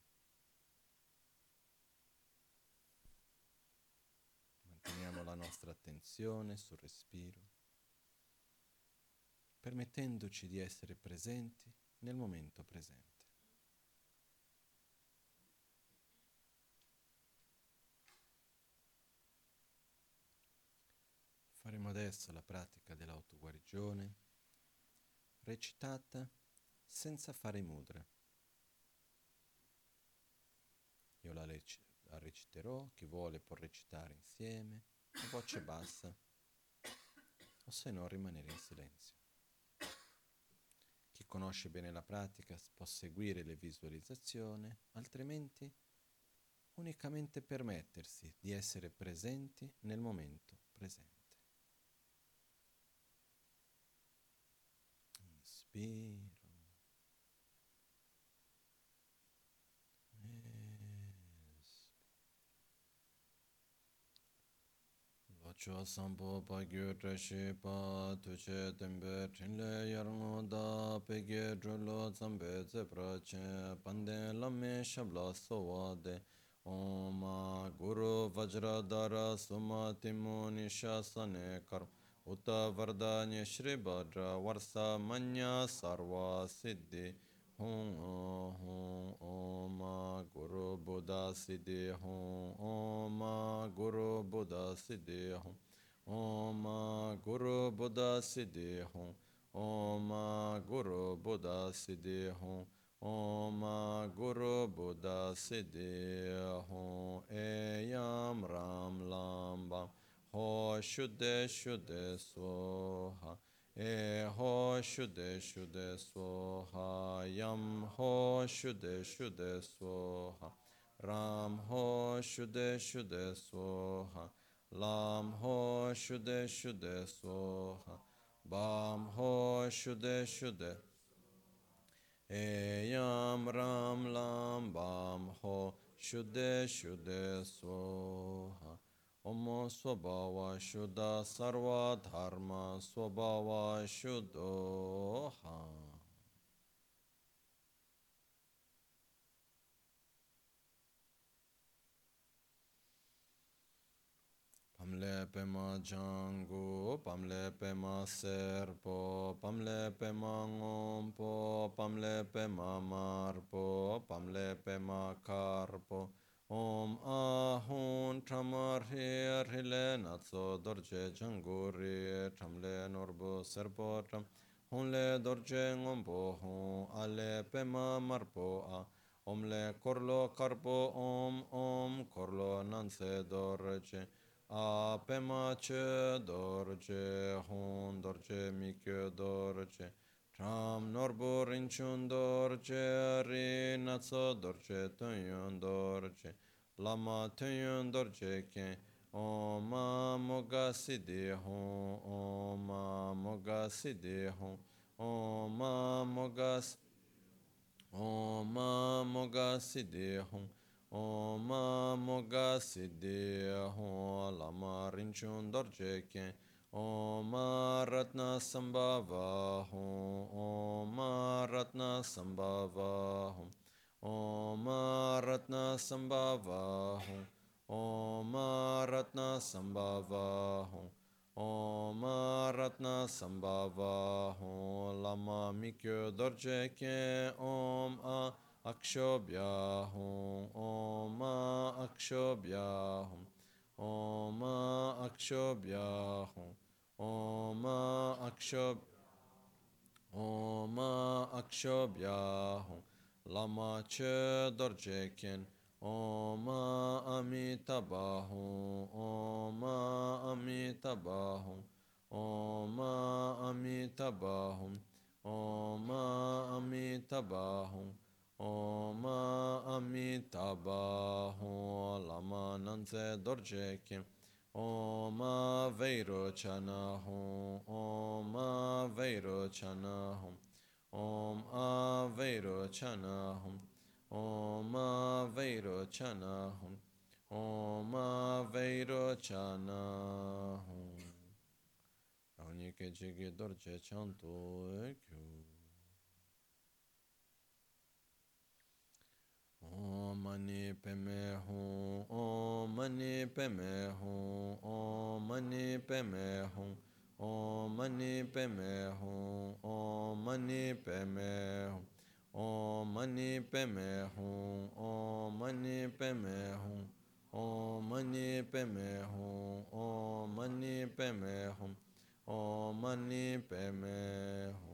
Manteniamo la nostra attenzione sul respiro, permettendoci di essere presenti nel momento presente. Adesso la pratica dell'autoguarigione recitata senza fare mudra. Io la, rec- la reciterò, chi vuole può recitare insieme, a voce [COUGHS] bassa, o se no rimanere in silenzio. Chi conosce bene la pratica può seguire le visualizzazioni, altrimenti unicamente permettersi di essere presenti nel momento presente. Respiro. Locho sampo pa gyu trashi pa tuche tembe trinle yarngo da pege drulo zambe zebra che pande lamme shabla sowa de Om Guru Vajradara Suma Timu Nishasane Karma उत वरदान्य श्री भद्र वर्ष मन्य सर्व सिद्धि हूँ हूँ ओम गुरु बुद्ध सिद्धि हूँ ओम गुरु बुद्ध सिद्धि हूँ ओम गुरु बुद्ध सिद्धि हूँ ओम गुरु बुद्ध सिद्धि हूँ ओम गुरु बुद्ध सिद्धि हूँ एयम राम लाम बाम ho shuddhe shuddhe soha. E ho shuddhe shuddhe soha. Yam ho shuddhe shuddhe soha. Ram ho shuddhe shuddhe soha. Lam ho shuddhe shuddhe soha. Bam ho shuddhe shuddhe e yam ram lam bam ho shuddhe shuddhe soha Om Swabhava Shuddha Sarva Dharma Swabhava Shuddha Pamle Pema Jangu, Pamle Pema Serpo, Pamle Pema Ngompo, Pamle Pema Marpo, Pamle Pema Karpo, Om ahun tramar her hile natso dorje janguri tramle norbo serpo tram hunle dorje ngombo hun ale pema marpo a. Omle korlo karpo om om korlo nanse dorje. A pema che dorje hun dorje mikyo dorje Tram norbo rinchun dorje ri natso dorje tunyon dorje lama tunyon dorje ke Oma moga siddhi hon Oma moga siddhi hon Oma moga Oma moga siddhi hon Oma moga siddhi hon lama rinchun dorje ke Om Ratna Sambhava Om Ratna Sambhava Om Ratna Sambhava Om Ratna Sambhava Om Ratna Sambhava Lama Mikyo Dorje Ke Om A Akshobhya Om Akshobhya Om Akshobhya Om Akshab Om Akshobhya Lama Che Dorjeken Om Amitabha Om Amitabha Om Amitabha Om Amitabha Om Om Vairochana हों ओम वैरोचन हों ओम आ वैरोचन हों ओम वैरोचन हों ओम वैरोचन हों Ogni che ci che dorce cianto e chiude. Chiù. Om Mani Peme Hum. Om Mani Peme Hum. Om Mani Peme Hum. Om Mani Peme Hum. Om Mani Peme Hum. Om Mani Peme Hum. Om Mani Peme Hum. Om Mani Peme Hum. Om Mani Peme Hum. Om Mani Peme Hum. Om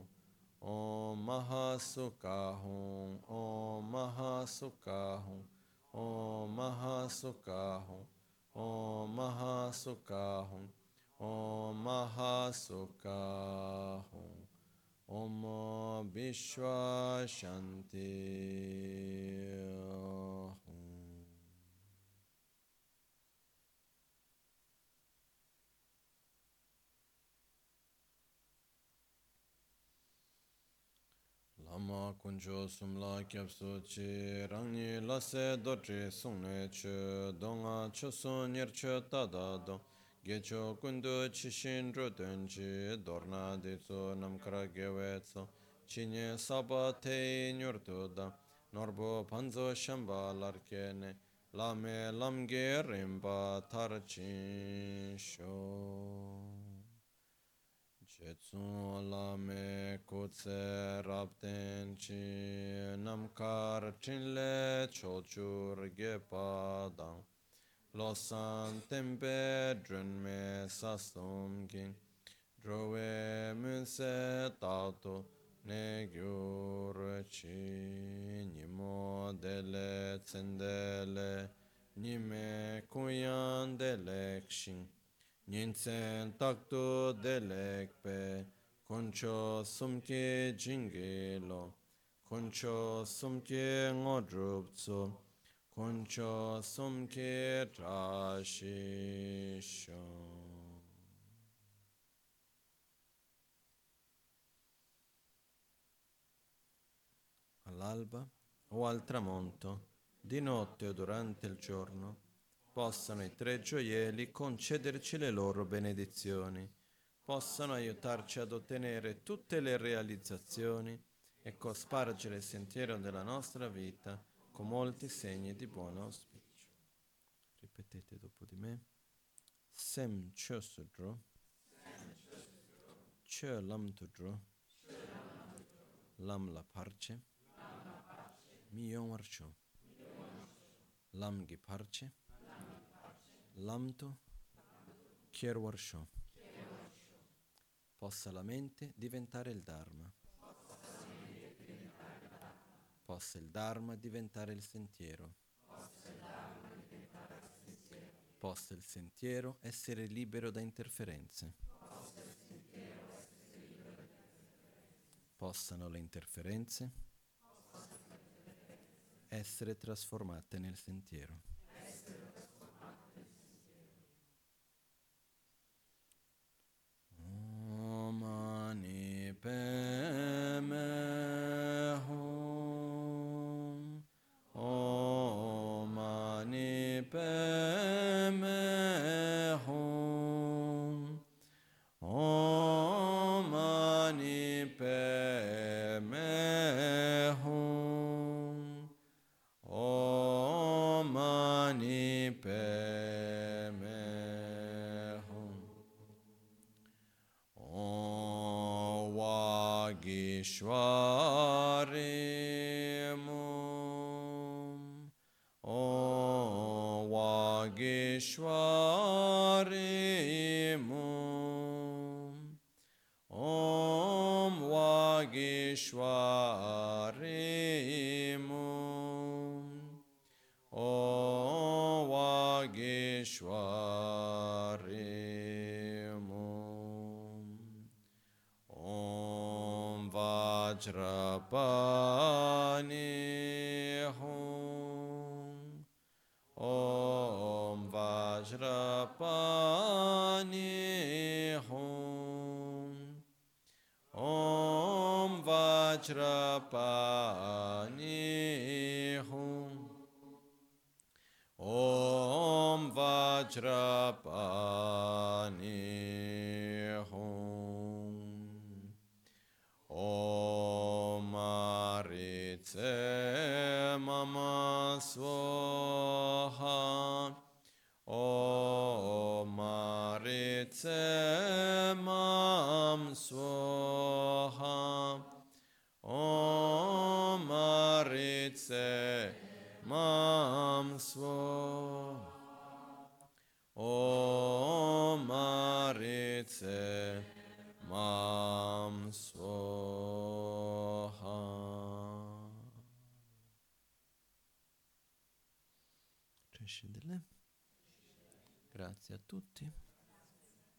ओम महासुखा हूँ ओम महासुखा हूँ ओम महासुखा हूँ ओम महासुखा हूँ ओम महासुखा Lama kunjo sumla kyapsu chi rangni lase dochi sungne chi donga chosu nirche tada dong gecho kundu chishin ruten chi dorna ditsu namkara gewe tsu chinye saba te nyurtu da norbo panzo shamba larkene lame lamge rimba tar chin sho Cețun la mecuțe rapten ci nam car cinle ciociur ghepada. Lo santem pe me sastum ghin. Drove mânse tatu ne ghiur ci nimo dele țendele nime cuian de lecșin. Nyinsen takto delekpe, koncho sumke jingelo, koncho sumke ngodrupso, koncho sumke trashisho. All'alba o al tramonto, di notte o durante il giorno, possano i tre gioielli concederci le loro benedizioni, possano aiutarci ad ottenere tutte le realizzazioni e cospargere il sentiero della nostra vita con molti segni di buon auspicio. Ripetete dopo di me. Sem chosudro. Che lam tudro. Lam la parche. Mi yomarcho. Lam gi parche. Lamto Kierwarsho. Possa la mente diventare il Dharma. Possa il Dharma diventare il sentiero. Possa il sentiero essere libero da interferenze. Possano le interferenze essere trasformate nel sentiero.